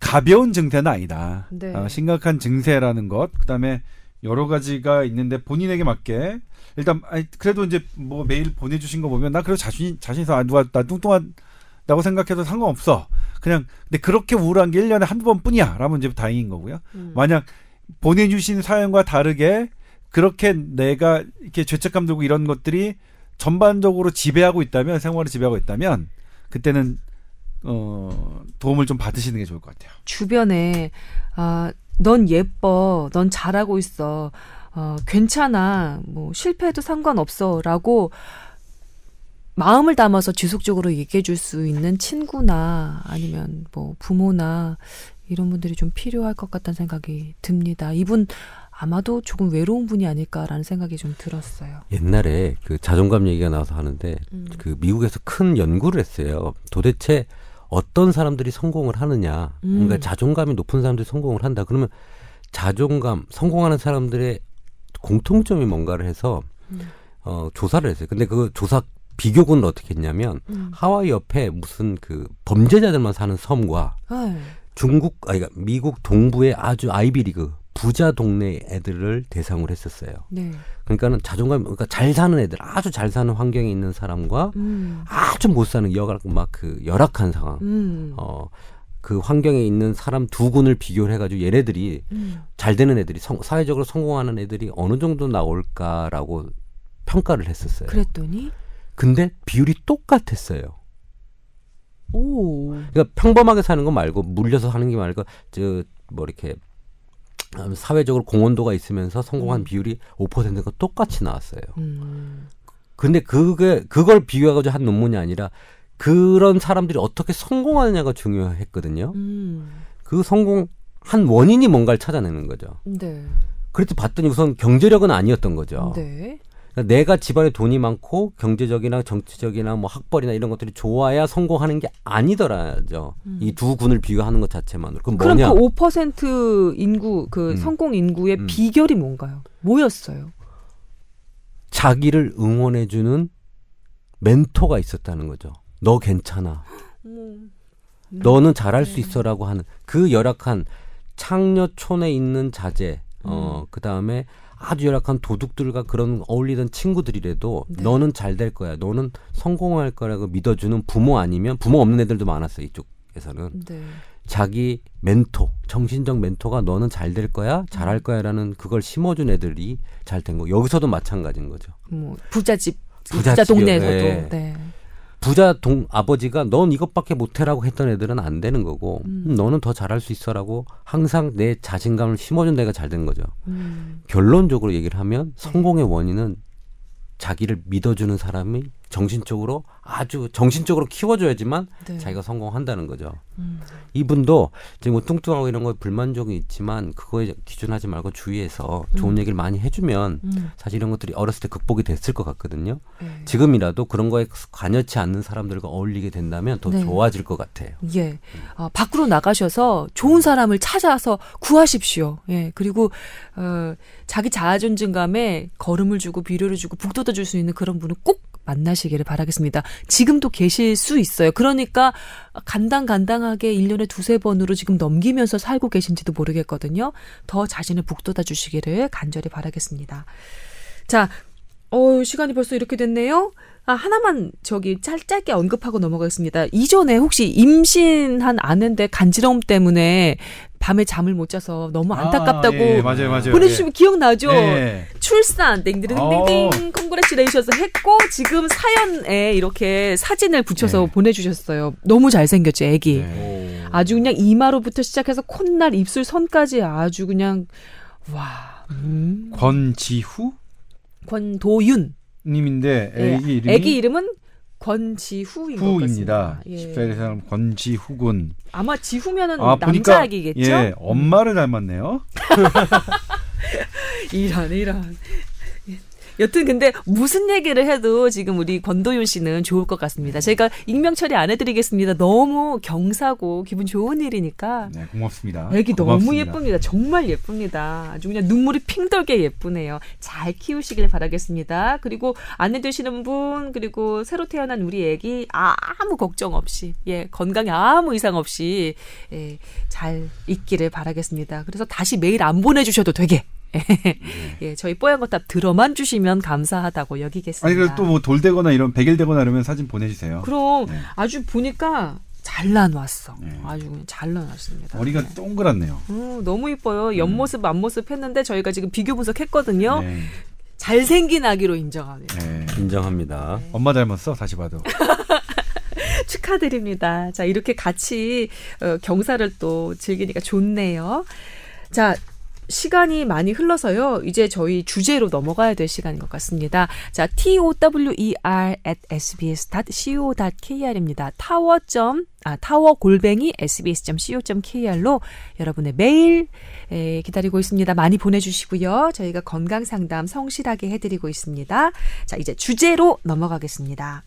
가벼운 증세는 아니다. 네. 어, 심각한 증세라는 것 그다음에 여러 가지가 있는데 본인에게 맞게 일단 아니, 그래도 이제 뭐 메일 보내주신 거 보면 나 그래도 자신 자신 있어 아, 누가 나 뚱뚱하 다고 생각해도 상관없어. 그냥 근데 그렇게 우울한 게 1년에 한두 번뿐이야. 라면 이제 다행인 거고요. 음. 만약 보내주신 사연과 다르게 그렇게 내가 이렇게 죄책감 들고 이런 것들이 전반적으로 지배하고 있다면 생활을 지배하고 있다면 그때는 어 도움을 좀 받으시는 게 좋을 것 같아요. 주변에 아, 넌 예뻐, 넌 잘하고 있어, 어, 괜찮아, 뭐 실패해도 상관없어 라고 마음을 담아서 지속적으로 얘기해 줄 수 있는 친구나 아니면 뭐 부모나 이런 분들이 좀 필요할 것 같다는 생각이 듭니다. 이분 아마도 조금 외로운 분이 아닐까라는 생각이 좀 들었어요. 옛날에 그 자존감 얘기가 나와서 하는데 음. 그 미국에서 큰 연구를 했어요. 도대체 어떤 사람들이 성공을 하느냐. 음. 그러니까 자존감이 높은 사람들이 성공을 한다. 그러면 자존감, 성공하는 사람들의 공통점이 뭔가를 해서 음. 어, 조사를 했어요. 근데 그 조사 비교군을 어떻게 했냐면 음. 하와이 옆에 무슨 그 범죄자들만 사는 섬과 아유, 중국 아니 그러니까 미국 동부의 아주 아이비리그 부자 동네 애들을 대상으로 했었어요. 네. 그러니까는 자존감 그러니까 잘 사는 애들 아주 잘 사는 환경에 있는 사람과 음. 아주 못 사는 열악 막그 열악한 상황 음. 어 그 환경에 있는 사람 두 군을 비교를 해가지고 얘네들이 음. 잘 되는 애들이 성, 사회적으로 성공하는 애들이 어느 정도 나올까라고 평가를 했었어요. 그랬더니 근데 비율이 똑같았어요. 오. 그러니까 평범하게 사는 거 말고 물려서 사는 게 말고 저뭐 이렇게 음, 사회적으로 공헌도가 있으면서 성공한 음. 비율이 5%가 똑같이 나왔어요. 음. 근데 그게 그걸 비교해가지고 한 논문이 아니라 그런 사람들이 어떻게 성공하느냐가 중요했거든요. 음. 그 성공한 원인이 뭔가를 찾아내는 거죠. 네. 그래도 봤더니 우선 경제력은 아니었던 거죠. 네. 그러니까 내가 집안에 돈이 많고 경제적이나 정치적이나 뭐 학벌이나 이런 것들이 좋아야 성공하는 게 아니더라죠. 음. 이두 군을 비교하는 것 자체만으로. 그럼 그럼 뭐냐? 그5% 인구 그 음. 성공 인구의 음. 비결이 뭔가요? 뭐였어요? 자기를 응원해 주는 멘토가 있었다는 거죠. 너 괜찮아. 음. 너는 잘할 수 네. 있어라고 하는 그 열악한 창녀촌에 있는 자제, 어, 음. 그 다음에 아주 열악한 도둑들과 그런 어울리던 친구들이라도 네. 너는 잘 될 거야. 너는 성공할 거라고 믿어주는 부모 아니면 부모 없는 애들도 많았어요. 이쪽에서는. 네. 자기 멘토, 정신적 멘토가 너는 잘 될 거야, 잘할 거야라는 그걸 심어준 애들이 잘 된 거. 여기서도 마찬가지인 거죠. 뭐 부잣집 부잣집이요. 부자 동네에서도 네. 네. 부자 동 아버지가 넌 이것밖에 못해라고 했던 애들은 안 되는 거고 음. 음, 너는 더 잘할 수 있어라고 항상 내 자신감을 심어준 애가 잘 되는 거죠. 음. 결론적으로 얘기를 하면 네. 성공의 원인은 자기를 믿어주는 사람이 정신적으로 아주 정신적으로 키워줘야지만 네. 자기가 성공한다는 거죠. 음. 이분도 지금 뭐 뚱뚱하고 이런 거에 불만족이 있지만 그거에 기준하지 말고 주위에서 좋은 음. 얘기를 많이 해주면 음. 사실 이런 것들이 어렸을 때 극복이 됐을 것 같거든요. 네. 지금이라도 그런 거에 관여치 않는 사람들과 어울리게 된다면 더 네. 좋아질 것 같아요. 예. 아, 밖으로 나가셔서 좋은 사람을 찾아서 구하십시오. 예. 그리고, 어, 자기 자아존중감에 걸음을 주고 비료를 주고 북돋아 줄 수 있는 그런 분을 꼭 만나시기를 바라겠습니다. 지금도 계실 수 있어요. 그러니까 간당간당하게 1년에 두세 번으로 지금 넘기면서 살고 계신지도 모르겠거든요. 더 자신을 북돋아 주시기를 간절히 바라겠습니다. 자, 어, 시간이 벌써 이렇게 됐네요. 아, 하나만 저기 짧, 짧게 언급하고 넘어가겠습니다. 이전에 혹시 임신한 아낸데 간지러움 때문에 밤에 잠을 못 자서 너무 안타깝다고 아, 예, 맞아요, 맞아요. 보내주시면 기억나죠? 예. 출산 땡땡땡땡 congratulations 했고 지금 사연에 이렇게 사진을 붙여서 네. 보내주셨어요. 너무 잘생겼죠, 애기. 네. 아주 그냥 이마로부터 시작해서 콧날, 입술 선까지 아주 그냥 와. 음. 권지후 권도윤. 님인데 예, 애기 이름이 애기 이름은 권지후인 것 후입니다. 예. 14살 사람 권지후 군. 아마 지후면은 아, 남자 아기겠죠? 예, 엄마를 닮았네요. 이런 이런. 여튼 근데 무슨 얘기를 해도 지금 우리 권도윤 씨는 좋을 것 같습니다. 제가 익명 처리 안 해드리겠습니다. 너무 경사고 기분 좋은 일이니까. 네, 고맙습니다. 애기 너무 고맙습니다. 예쁩니다. 정말 예쁩니다. 아주 그냥 눈물이 핑 돌게 예쁘네요. 잘 키우시길 바라겠습니다. 그리고 안내 되시는 분 그리고 새로 태어난 우리 애기 아무 걱정 없이 예 건강에 아무 이상 없이 예, 잘 있기를 바라겠습니다. 그래서 다시 메일 안 보내주셔도 되게 예, 저희 뽀얀 거탑 들어만 주시면 감사하다고 여기겠습니다. 아니 또뭐 돌되거나 이런 백일되거나 이러면 사진 보내주세요. 그럼 네. 아주 보니까 잘 나왔어. 네. 아주 그냥 잘 나왔습니다. 머리가 네. 동그랗네요. 어, 너무 이뻐요. 옆모습, 앞모습 했는데 저희가 지금 비교 분석했거든요. 네. 잘생긴 아기로 인정합니다. 네. 인정합니다. 엄마 닮았어 다시 봐도. 축하드립니다. 자, 이렇게 같이 어, 경사를 또 즐기니까 좋네요. 자, 시간이 많이 흘러서요. 이제 저희 주제로 넘어가야 될 시간인 것 같습니다. 자, tower at sbs.co.kr입니다. 타워 점, 아, 타워 골뱅이 sbs.co.kr로 여러분의 메일 에, 기다리고 있습니다. 많이 보내주시고요. 저희가 건강 상담 성실하게 해드리고 있습니다. 자, 이제 주제로 넘어가겠습니다.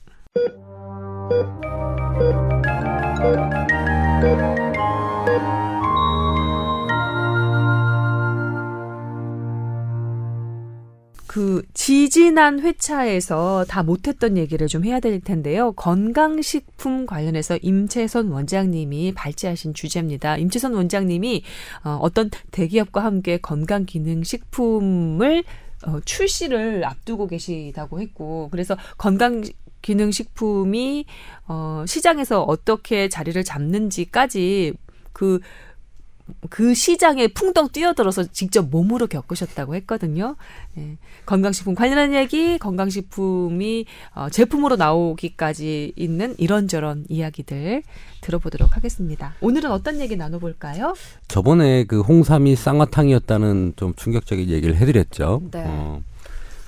그 지지난 회차에서 다 못했던 얘기를 좀 해야 될 텐데요. 건강식품 관련해서 임채선 원장님이 발제하신 주제입니다. 임채선 원장님이 어, 어떤 대기업과 함께 건강기능식품을 어, 출시를 앞두고 계시다고 했고, 그래서 건강 기능식품이 어, 시장에서 어떻게 자리를 잡는지까지 그, 그 시장에 풍덩 뛰어들어서 직접 몸으로 겪으셨다고 했거든요. 예. 건강식품 관련한 얘기, 건강식품이 어, 제품으로 나오기까지 있는 이런저런 이야기들 들어보도록 하겠습니다. 오늘은 어떤 얘기 나눠볼까요? 저번에 그 홍삼이 쌍화탕이었다는 좀 충격적인 얘기를 해드렸죠. 네. 어,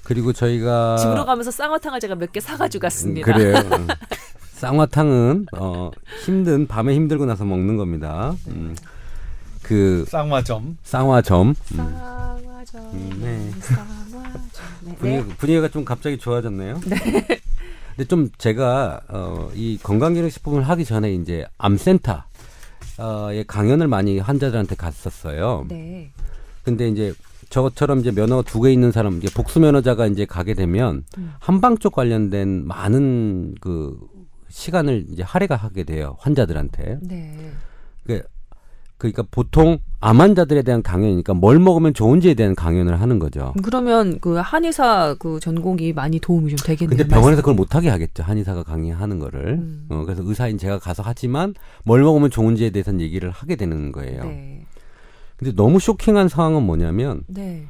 그리고 저희가 집으로 가면서 쌍화탕을 제가 몇 개 사가지고 갔습니다. 음, 그래요. 음. 쌍화탕은 어, 힘든 밤에 힘들고 나서 먹는 겁니다. 음, 그 쌍화점. 쌍화점. 음, 쌍화점, 음, 네. 쌍화점. 네. 분위기, 분위기가 좀 갑자기 좋아졌네요. 근데 좀 제가 어, 이 건강기능식품을 하기 전에 이제 암센터 어의 강연을 많이 환자들한테 갔었어요. 네. 근데 이제 저처럼 이제 면허가 두 개 있는 사람, 이제 복수 면허자가 이제 가게 되면 음. 한방 쪽 관련된 많은 그 시간을 이제 할애가 하게 돼요 환자들한테. 네. 그 그러니까 보통 암 환자들에 대한 강연이니까 뭘 먹으면 좋은지에 대한 강연을 하는 거죠. 그러면 그 한의사 그 전공이 많이 도움이 좀 되겠네요. 근데 병원에서 그걸 못하게 하겠죠 한의사가 강의하는 거를. 음. 어, 그래서 의사인 제가 가서 하지만 뭘 먹으면 좋은지에 대해서는 얘기를 하게 되는 거예요. 네. 근데 너무 쇼킹한 상황은 뭐냐면 네.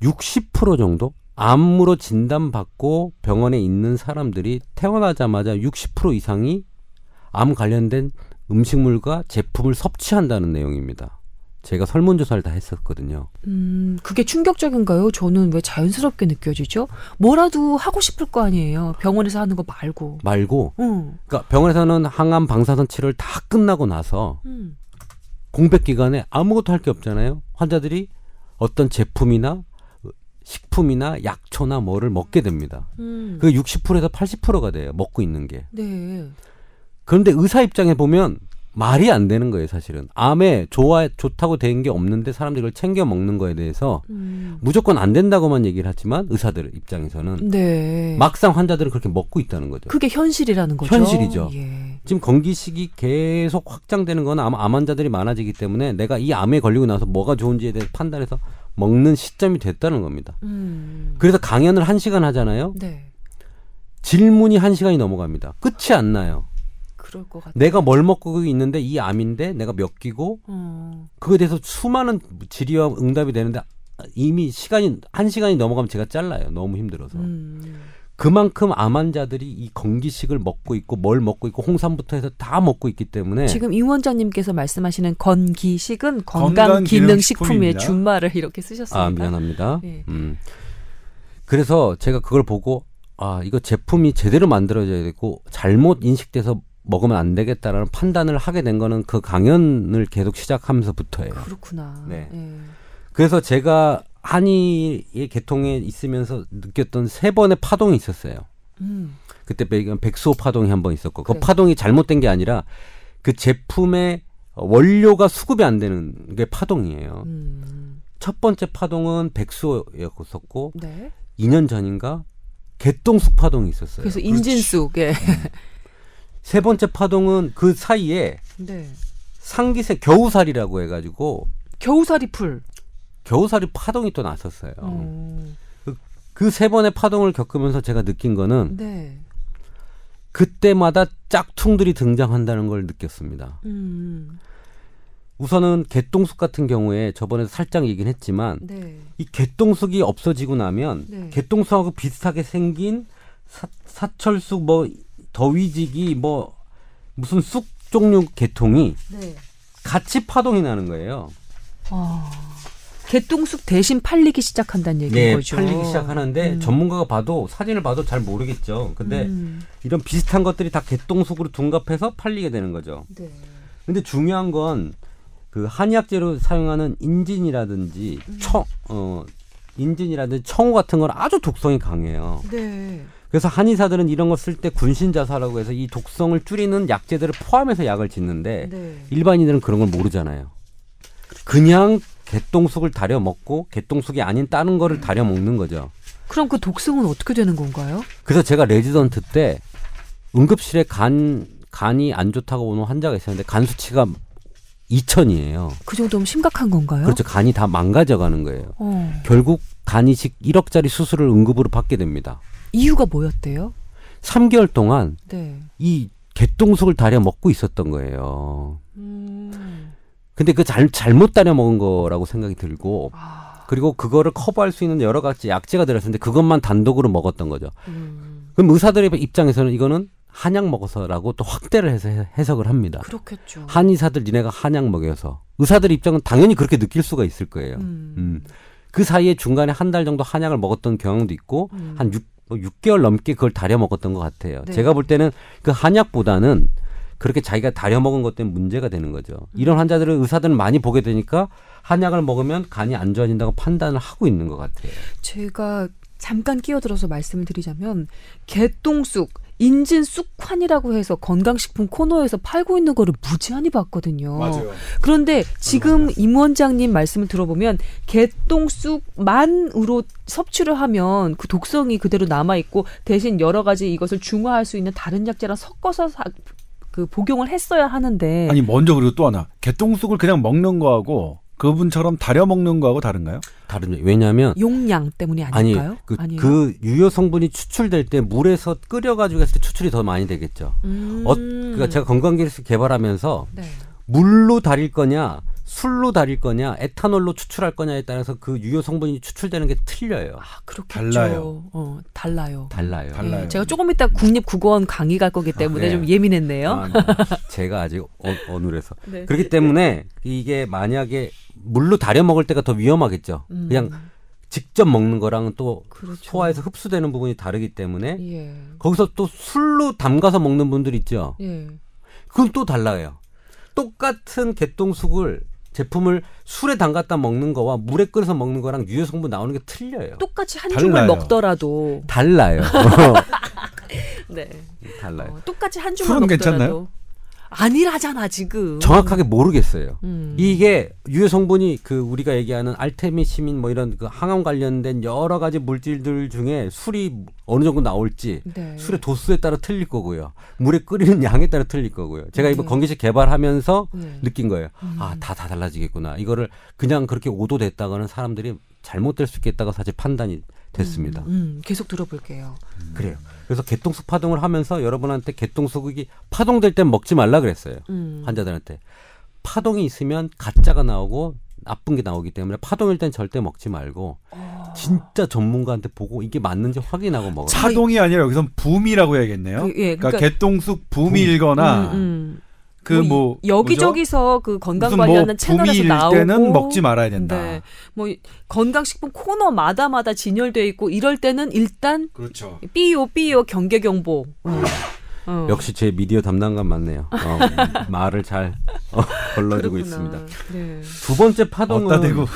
60% 정도 암으로 진단받고 병원에 있는 사람들이 태어나자마자 60% 이상이 암 관련된 음식물과 제품을 섭취한다는 내용입니다. 제가 설문조사를 다 했었거든요. 음, 그게 충격적인가요? 저는 왜 자연스럽게 느껴지죠? 뭐라도 하고 싶을 거 아니에요. 병원에서 하는 거 말고. 말고, 응. 그러니까 병원에서는 항암 방사선 치료를 다 끝나고 나서 음. 공백 기간에 아무것도 할 게 없잖아요. 환자들이 어떤 제품이나 식품이나 약초나 뭐를 먹게 됩니다. 음. 그 60%에서 80%가 돼요. 먹고 있는 게. 네. 그런데 의사 입장에 보면 말이 안 되는 거예요, 사실은. 암에 좋아, 좋다고 된 게 없는데 사람들이 그걸 챙겨 먹는 거에 대해서 음. 무조건 안 된다고만 얘기를 하지만 의사들 입장에서는 네. 막상 환자들은 그렇게 먹고 있다는 거죠. 그게 현실이라는 거죠. 현실이죠. 예. 지금 건기식이 계속 확장되는 건 아마 암 환자들이 많아지기 때문에 내가 이 암에 걸리고 나서 뭐가 좋은지에 대해서 판단해서 먹는 시점이 됐다는 겁니다. 음. 그래서 강연을 한 시간 하잖아요. 네. 질문이 한 시간이 넘어갑니다. 끝이 안 나요. 그럴 것 같아요. 내가 뭘 먹고 있는데 이 암인데 내가 몇 끼고 어. 그거에 대해서 수많은 질의와 응답이 되는데 이미 시간이 한 시간이 넘어가면 제가 잘라요. 너무 힘들어서. 음. 그만큼 암 환자들이 이 건기식을 먹고 있고 뭘 먹고 있고 홍삼부터 해서 다 먹고 있기 때문에 지금 임 원장님께서 말씀하시는 건기식은. 건강기능식품의 준말을 이렇게 쓰셨습니다. 아 미안합니다. 네. 음. 그래서 제가 그걸 보고 아 이거 제품이 제대로 만들어져야 되고 잘못 인식돼서 먹으면 안 되겠다라는 판단을 하게 된 거는 그 강연을 계속 시작하면서부터예요. 그렇구나. 네. 예. 그래서 제가 한의의 계통에 있으면서 느꼈던 세 번의 파동이 있었어요. 음. 그때 백- 백수호 파동이 한 번 있었고 그 그래. 파동이 잘못된 게 아니라 그 제품의 원료가 수급이 안 되는 게 파동이에요. 음. 첫 번째 파동은 백수호였었고 네. 2년 전인가 개똥쑥 파동이 있었어요. 그래서 인진쑥. 예. 세 번째 파동은 그 사이에 네. 상기세 겨우살이라고 해가지고 겨우살이 풀. 겨우살이 파동이 또 났었어요. 어. 그세 번의 파동을 겪으면서 제가 느낀 거는 네. 그때마다 짝퉁들이 등장한다는 걸 느꼈습니다. 음. 우선은 개똥쑥 같은 경우에 저번에 살짝 얘기는 했지만 네. 이 개똥쑥이 없어지고 나면 네. 개똥쑥하고 비슷하게 생긴 사, 사철쑥 뭐 더위지기 뭐 무슨 쑥 종류 개통이 네. 같이 파동이 나는 거예요. 아. 개똥쑥 대신 팔리기 시작한다는 얘기인 네, 거죠. 팔리기 시작하는데 음. 전문가가 봐도 사진을 봐도 잘 모르겠죠. 근데 음. 이런 비슷한 것들이 다 개똥쑥으로 둔갑해서 팔리게 되는 거죠. 네. 근데 중요한 건 그 한의학재로 사용하는 인진이라든지 음. 청, 어, 인진이라든지 청호 같은 건 아주 독성이 강해요. 네. 그래서 한의사들은 이런 거 쓸 때 군신자사라고 해서 이 독성을 줄이는 약재들을 포함해서 약을 짓는데 네. 일반인들은 그런 걸 모르잖아요. 그냥 개똥쑥을 다려 먹고 개똥쑥이 아닌 다른 거를 다려 먹는 거죠. 그럼 그 독성은 어떻게 되는 건가요? 그래서 제가 레지던트 때 응급실에 간 간이 안 좋다고 오는 환자가 있었는데 간 수치가 2천이에요. 그 정도면 심각한 건가요? 그렇죠. 간이 다 망가져 가는 거예요. 어. 결국 간이식 1억짜리 수술을 응급으로 받게 됩니다. 이유가 뭐였대요? 3개월 동안 네. 이 개똥쑥을 다려 먹고 있었던 거예요. 음. 근데 그 잘, 잘못 다려 먹은 거라고 생각이 들고 아. 그리고 그거를 커버할 수 있는 여러 가지 약재가 들었는데 그것만 단독으로 먹었던 거죠. 음. 그럼 의사들의 입장에서는 이거는 한약 먹어서라고 또 확대를 해서 해- 해석을 합니다. 그렇겠죠. 한의사들 니네가 한약 먹여서 의사들 입장은 당연히 그렇게 느낄 수가 있을 거예요. 음. 음. 그 사이에 중간에 한 달 정도 한약을 먹었던 경향도 있고 음. 한 6, 뭐 6개월 넘게 그걸 다려 먹었던 것 같아요. 네. 제가 볼 때는 그 한약보다는 그렇게 자기가 다려 먹은 것 때문에 문제가 되는 거죠. 음. 이런 환자들은 의사들은 많이 보게 되니까 한약을 먹으면 간이 안 좋아진다고 판단을 하고 있는 것 같아요. 제가 잠깐 끼어들어서 말씀을 드리자면 개똥쑥, 인진 쑥환이라고 해서 건강식품 코너에서 팔고 있는 거를 무지한히 봤거든요. 그런데 지금 임 원장님 말씀을 들어보면 개똥쑥만으로 섭취를 하면 그 독성이 그대로 남아 있고 대신 여러 가지 이것을 중화할 수 있는 다른 약재랑 섞어서 사- 그 복용을 했어야 하는데 아니 먼저 그리고 또 하나. 개똥쑥을 그냥 먹는 거하고 그분처럼 다려 먹는 거하고 다른가요? 다른 왜냐하면 용량 때문이 아니 아닐까요? 그, 아니에요? 그 유효 성분이 추출될 때 물에서 끓여가지고 했을 때 추출이 더 많이 되겠죠. 음. 어, 그러니까 제가 건강기술 개발하면서 네. 물로 달일 거냐 술로 달일 거냐 에탄올로 추출할 거냐에 따라서 그 유효 성분이 추출되는 게 틀려요. 아, 그렇겠죠. 달라요. 어, 달라요. 달라요. 달라요. 예, 제가 조금 이따 국립국어원 강의 갈 거기 때문에 네. 좀 예민했네요. 아, 제가 아직 어, 어눌해서 네. 그렇기 때문에 이게 만약에 물로 달여 먹을 때가 더 위험하겠죠. 음, 그냥 직접 먹는 거랑은 또 그렇죠. 소화에서 흡수되는 부분이 다르기 때문에 예. 거기서 또 술로 담가서 먹는 분들 있죠. 예. 그건 또 달라요. 똑같은 개똥쑥을 제품을 술에 담갔다 먹는 거와 물에 끓여서 먹는 거랑 유효 성분 나오는 게 틀려요. 똑같이 한 달라요. 줌을 먹더라도 달라요. 네. 달라요. 어, 똑같이 한 줌을 술은 먹더라도 괜찮나요? 아니라잖아 지금. 정확하게 모르겠어요. 음. 이게 유효 성분이 그 우리가 얘기하는 알테미시민 뭐 이런 그 항암 관련된 여러 가지 물질들 중에 술이 어느 정도 나올지 네. 술의 도수에 따라 틀릴 거고요. 물에 끓이는 양에 따라 틀릴 거고요. 제가 이번 네. 건기식 개발하면서 네. 느낀 거예요. 음. 아, 다, 다 달라지겠구나. 이거를 그냥 그렇게 오도 됐다가는 사람들이 잘못될 수 있겠다가 사실 판단이 됐습니다. 음, 음, 계속 들어볼게요. 그래요. 그래서 개똥쑥 파동을 하면서 여러분한테 개똥쑥이 파동될 땐 먹지 말라 그랬어요. 음. 환자들한테. 파동이 있으면 가짜가 나오고 나쁜 게 나오기 때문에 파동일 땐 절대 먹지 말고 어. 진짜 전문가한테 보고 이게 맞는지 확인하고 먹어요. 차동이 아니라 여기선 붐이라고 해야겠네요. 그, 예, 그러니까, 그러니까 개똥쑥 붐이 일거나 음, 음. 그뭐 여기저기서 그 건강 뭐 관련한 채널에서 붐이 일 나오고 때는 먹지 말아야 된다. 네. 뭐 건강식품 코너마다마다 진열돼 있고 이럴 때는 일단 그렇죠. 삐요 삐요 경계 경보. 어. 어. 역시 제 미디어 담당관 맞네요. 어, 말을 잘 어, 걸러주고. 있습니다. 네. 두 번째 파동은 어따 대고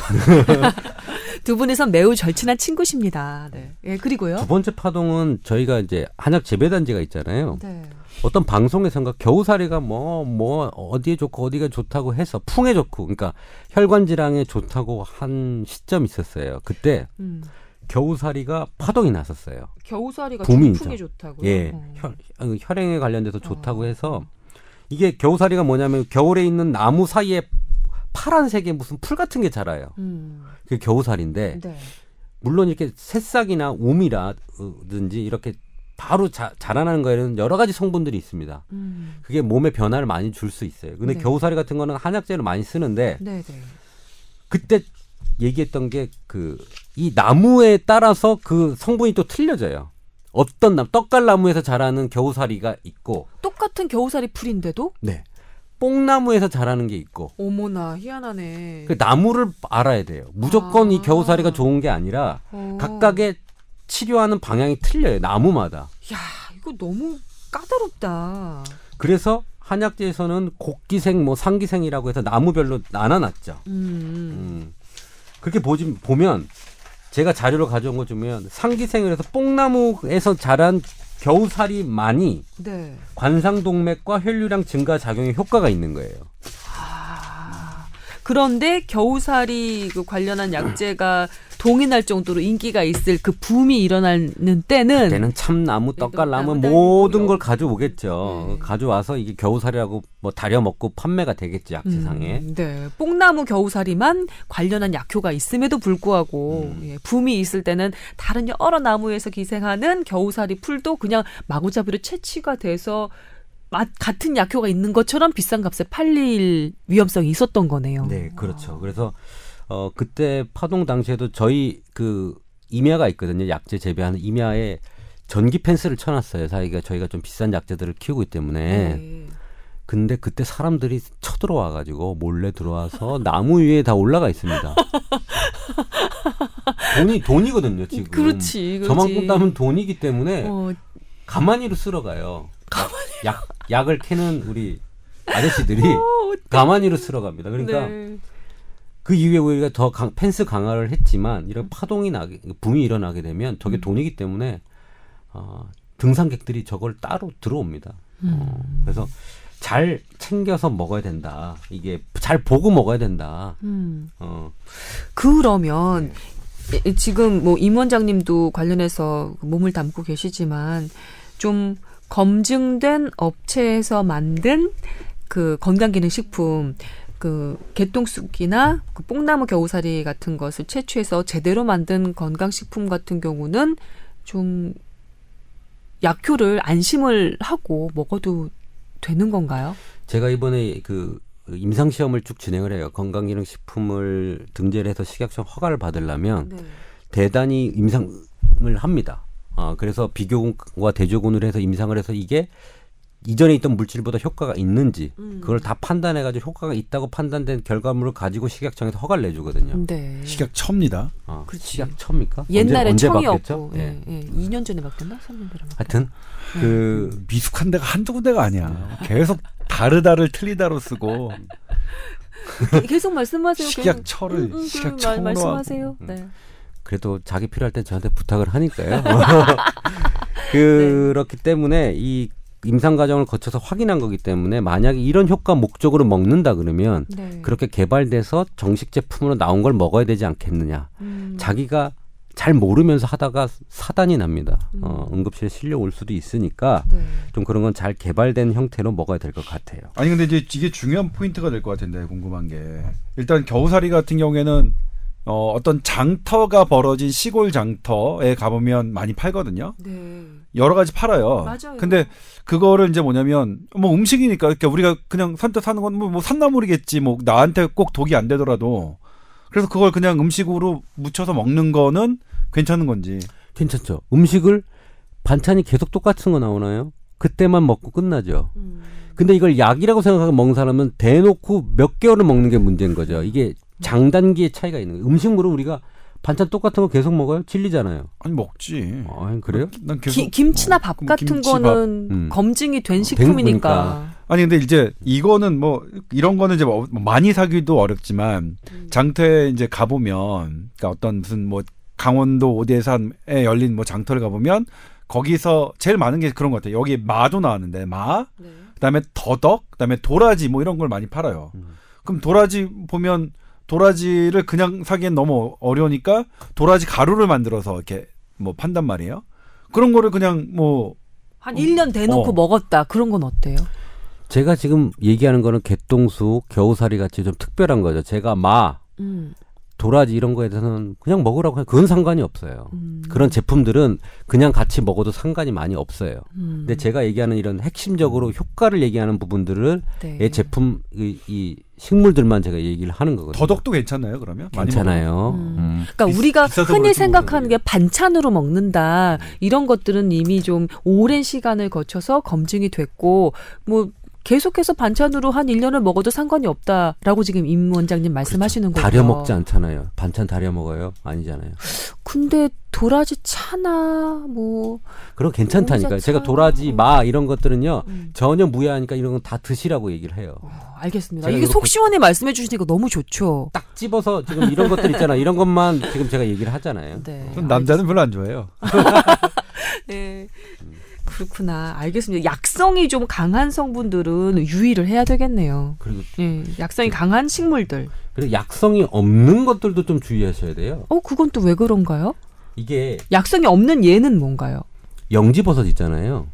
두 분이서 매우 절친한 친구십니다. 네. 예, 그리고요. 두 번째 파동은 저희가 이제 한약 재배단지가 있잖아요. 네. 어떤 방송에선가 겨우살이가 뭐, 뭐, 어디에 좋고 어디가 좋다고 해서 풍에 좋고, 그러니까 혈관 질환에 좋다고 한 시점이 있었어요. 그때 음. 겨우살이가 파동이 났었어요. 겨우살이가 봄이죠. 중풍에 좋다고요. 예. 어. 혈, 어, 혈행에 관련돼서 좋다고 어. 해서 이게 겨우살이가 뭐냐면 겨울에 있는 나무 사이에 파란색의 무슨 풀 같은 게 자라요. 음. 그게 겨우살인데 네. 물론 이렇게 새싹이나 우미라든지 이렇게 바로 자, 자라나는 거에는 여러 가지 성분들이 있습니다. 음. 그게 몸에 변화를 많이 줄 수 있어요. 근데 네. 겨우살이 같은 거는 한약재를 많이 쓰는데 네, 네. 그때 얘기했던 게 그 이 나무에 따라서 그 성분이 또 틀려져요. 어떤 나 떡갈나무에서 자라는 겨우살이가 있고 똑같은 겨우살이 풀인데도 네. 뽕나무에서 자라는 게 있고 어머나 희한하네. 그 나무를 알아야 돼요. 무조건 이 아. 겨우살이가 좋은 게 아니라 어. 각각의 치료하는 방향이 틀려요. 나무마다. 야, 이거 너무 까다롭다. 그래서 한약재에서는 곡기생, 뭐 상기생이라고 해서 나무별로 나눠놨죠. 음. 음. 그렇게 보지, 보면 제가 자료를 가져온 거 주면 상기생을 해서 뽕나무에서 자란 겨우살이만이 네. 관상동맥과 혈류량 증가 작용에 효과가 있는 거예요. 아. 그런데 겨우살이 그 관련한 약재가 동인할 정도로 인기가 있을 그 붐이 일어나는 때는 그때는 참나무, 네, 떡갈나무 나무 모든 달고 걸 가져오겠죠. 네. 가져와서 이게 겨우살이라고 뭐 다려 먹고 판매가 되겠지 약재상에. 음, 네. 뽕나무 겨우살이만 관련한 약효가 있음에도 불구하고 음. 예, 붐이 있을 때는 다른 여러 나무에서 기생하는 겨우살이 풀도 그냥 마구잡이로 채취가 돼서 맛 같은 약효가 있는 것처럼 비싼 값에 팔릴 위험성이 있었던 거네요. 네, 그렇죠. 그래서 어 그때 파동 당시에도 저희 그 임야가 있거든요. 약재 재배하는 임야에 전기 펜스를 쳐놨어요. 사이가 저희가 좀 비싼 약재들을 키우고 있기 때문에. 네. 근데 그때 사람들이 쳐들어와가지고 몰래 들어와서 나무 위에 다 올라가 있습니다. 돈이 돈이거든요 지금. 그렇지, 그렇지. 저만큼 따면 돈이기 때문에 어, 가만히로 쓸어가요. 약 약을 캐는 우리 아저씨들이 어, 가만히로 쓸어갑니다. 그러니까 네. 그 이후에 우리가 더 강, 펜스 강화를 했지만 이런 파동이 나게 붐이 일어나게 되면 저게 음. 돈이기 때문에 어, 등산객들이 저걸 따로 들어옵니다. 어, 음. 그래서 잘 챙겨서 먹어야 된다. 이게 잘 보고 먹어야 된다. 음. 어, 그러면 이- 지금 뭐 임 원장님도 관련해서 몸을 담고 계시지만 좀 검증된 업체에서 만든 그 건강기능식품 그 개똥쑥이나 그 뽕나무 겨우살이 같은 것을 채취해서 제대로 만든 건강식품 같은 경우는 좀 약효를 안심을 하고 먹어도 되는 건가요? 제가 이번에 그 임상 시험을 쭉 진행을 해요. 건강기능식품을 등재를 해서 식약청 허가를 받으려면 네. 대단히 임상을 합니다. 아, 그래서 비교군과 대조군을 해서 임상을 해서 이게 이전에 있던 물질보다 효과가 있는지 음. 그걸 다 판단해가지고 효과가 있다고 판단된 결과물을 가지고 식약청에서 허가를 내주거든요. 네. 식약 첩니다. 아, 그렇지. 식약 처입니까? 옛날에 언제, 언제 바뀌었죠? 예, 예. 2년 전에 바뀌었나? 3년 전에 바뀌었나? 하여튼 그 미숙한 데가 한두 군데가 아니야. 계속 다르다를 틀리다로 쓰고 계속 말씀하세요. 식약 계속. 처를 음, 음, 식약 말- 처로 말씀하세요. 음. 네. 그래도 자기 필요할 때 저한테 부탁을 하니까요. 네. 그렇기 때문에 이 임상 과정을 거쳐서 확인한 거기 때문에 만약에 이런 효과 목적으로 먹는다 그러면 네. 그렇게 개발돼서 정식 제품으로 나온 걸 먹어야 되지 않겠느냐. 음. 자기가 잘 모르면서 하다가 사단이 납니다. 음. 어, 응급실에 실려 올 수도 있으니까 네. 좀 그런 건 잘 개발된 형태로 먹어야 될 것 같아요. 아니 근데 이제 이게 중요한 포인트가 될 것 같은데 궁금한 게 일단 겨우살이 같은 경우에는 어, 어떤 장터가 벌어진 시골 장터에 가보면 많이 팔거든요. 네. 여러 가지 팔아요. 맞아요. 근데 그거를 이제 뭐냐면 뭐 음식이니까 그러니까 우리가 그냥 선뜻 사는 건뭐 산나물이겠지 뭐 나한테 꼭 독이 안 되더라도 그래서 그걸 그냥 음식으로 묻혀서 먹는 거는 괜찮은 건지. 괜찮죠? 음식을 반찬이 계속 똑같은 거 나오나요? 그때만 먹고 끝나죠. 음. 근데 이걸 약이라고 생각하고 먹는 사람은 대놓고 몇 개월을 먹는 게 문제인 거죠. 이게 장단기의 차이가 있는 거예요. 음식물은 우리가 반찬 똑같은 거 계속 먹어요? 질리잖아요. 아니 먹지. 아, 그래요? 난 계속 기, 김치나 어, 밥 같은 김치밥. 거는 음. 검증이 된된 식품이니까. 아니 근데 이제 이거는 뭐 이런 거는 이제 뭐 많이 사기도 어렵지만 장터에 이제 가 보면 그러니까 어떤 무슨 뭐 강원도 오대산에 열린 뭐 장터를 가 보면 거기서 제일 많은 게 그런 것 같아요. 여기 마도 나왔는데 마, 네. 그다음에 더덕, 그다음에 도라지 뭐 이런 걸 많이 팔아요. 음. 그럼 도라지 보면 도라지를 그냥 사기엔 너무 어려우니까 도라지 가루를 만들어서 이렇게 뭐 판단 말이에요. 그런 거를 그냥 뭐 한 1년 대놓고 어. 먹었다. 그런 건 어때요? 제가 지금 얘기하는 거는 개똥수, 겨우살이 같이 좀 특별한 거죠. 제가 마, 음, 도라지 이런 거에 대해서는 그냥 먹으라고 해요. 그건 상관이 없어요. 음, 그런 제품들은 그냥 같이 먹어도 상관이 많이 없어요. 음, 근데 제가 얘기하는 이런 핵심적으로 효과를 얘기하는 부분들을 네. 이 제품 이, 이 식물들만 제가 얘기를 하는 거거든요. 더덕도 괜찮나요? 그러면 괜찮아요. 음. 음. 그러니까 비- 우리가 흔히 생각하는 게. 반찬으로 먹는다 이런 것들은 이미 좀 오랜 시간을 거쳐서 검증이 됐고 뭐 계속해서 반찬으로 한 1년을 먹어도 상관이 없다라고 지금 임 원장님 말씀하시는 거죠. 다려 먹지 않잖아요. 반찬 다려 먹어요? 아니잖아요. 근데 도라지 차나 뭐 그럼 괜찮다니까요. 모자차. 제가 도라지, 마 이런 것들은요 음. 전혀 무해하니까 이런 건 다 드시라고 얘기를 해요. 어, 알겠습니다. 이게 속 시원히 말씀해 주시니까 너무 좋죠. 딱 집어서 지금 이런 것들 있잖아. 이런 것만 지금 제가 얘기를 하잖아요. 네. 전 남자는 별로 안 좋아해요. 네. 그렇구나. 알겠습니다. 약성이 좀 강한 성분들은 유의를 해야 되겠네요. 그리고 예, 약성이 강한 식물들. 그리고 약성이 없는 것들도 좀 주의하셔야 돼요. 어, 그건 또 왜 그런가요? 이게 약성이 없는 얘는 뭔가요? 영지버섯 있잖아요.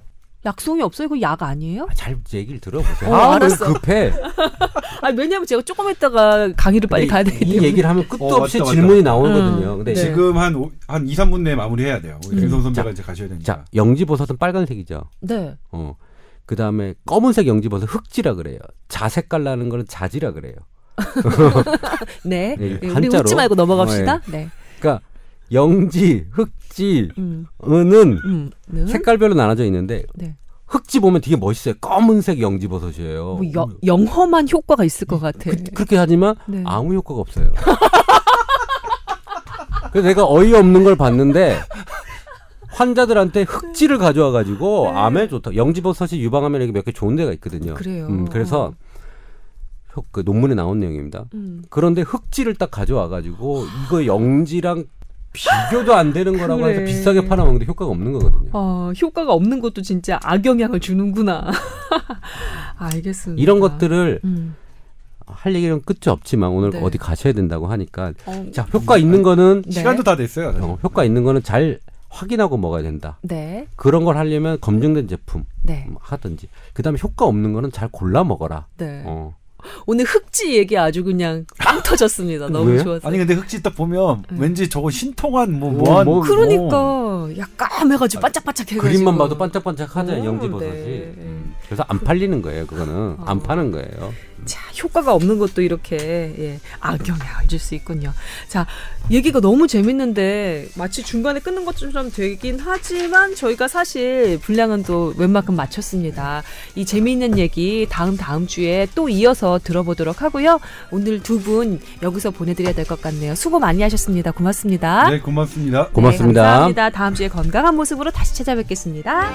약성이 없어요? 이거 약 아니에요? 아, 잘 얘기를 들어보세요. 어, 아, 왜 알았어. 급해. 아, 왜냐면 제가 조금 있다가 강의를 빨리 이- 가야 되기 이 때문에. 얘기를 하면 끝도 어, 없이 맞다, 맞다. 질문이 나오거든요. 음, 근데 네. 지금 한, 오- 한 2, 3분 내에 마무리해야 돼요. 우리 음. 김성 선배가 자, 이제 가셔야 되니까. 자, 영지버섯은 빨간색이죠. 네. 어. 그 다음에 검은색 영지버섯 흑지라 그래요. 자색깔 나는 거는 자지라 그래요. 네. 네, 네, 우리 한자로. 웃지 말고 넘어갑시다. 어, 네. 그러니까 영지, 흑지, 음. 은은 음. 는? 색깔별로 나눠져 있는데 네. 흑지 보면 되게 멋있어요. 검은색 영지 버섯이에요. 뭐 여, 영험한 효과가 있을 것 같아. 그, 그렇게 하지만 네. 아무 효과가 없어요. 그래서 내가 어이없는 걸 봤는데 환자들한테 흑지를 가져와 가지고 네. 암에 좋다. 영지버섯이 유방암에 이렇게 몇 개 좋은 데가 있거든요. 그래요. 음, 그래서 효- 그 논문에 나온 내용입니다. 음. 그런데 흑지를 딱 가져와 가지고 이거 영지랑 비교도 안 되는 거라고 그래. 해서 비싸게 팔아먹는데 효과가 없는 거거든요. 어, 효과가 없는 것도 진짜 악영향을 주는구나. 알겠습니다. 이런 것들을 음. 할 얘기는 끝이 없지만 오늘 네. 어디 가셔야 된다고 하니까 어, 자 효과 있는 거는 네. 시간도 다 됐어요. 어, 효과 있는 거는 잘 확인하고 먹어야 된다. 네. 그런 걸 하려면 검증된 제품 네. 뭐 하든지. 그다음에 효과 없는 거는 잘 골라 먹어라. 네. 어. 오늘 흑지 얘기 아주 그냥 빵 터졌습니다. 너무 왜요? 좋았어요. 아니 근데 흑지 딱 보면 네. 왠지 저거 신통한 뭐 오, 뭐한 뭐- 그러니까 약간 해가지고 반짝반짝 해가지고 그림만 봐도 반짝반짝 하잖아요. 오, 영지 버섯이. 네. 음. 그래서 안 팔리는 거예요. 그거는 안 어. 파는 거예요. 자, 효과가 없는 것도 이렇게 예, 악영향을 줄수 있군요. 자, 얘기가 너무 재밌는데 마치 중간에 끊는 것처럼 되긴 하지만 저희가 사실 분량은 또 웬만큼 마쳤습니다. 이 재미있는 얘기 다음 다음 주에 또 이어서 들어보도록 하고요. 오늘 두 분 여기서 보내드려야 될 것 같네요. 수고 많이 하셨습니다. 고맙습니다. 네 고맙습니다. 고맙습니다. 네, 감사합니다. 다음 주에 건강한 모습으로 다시 찾아뵙겠습니다.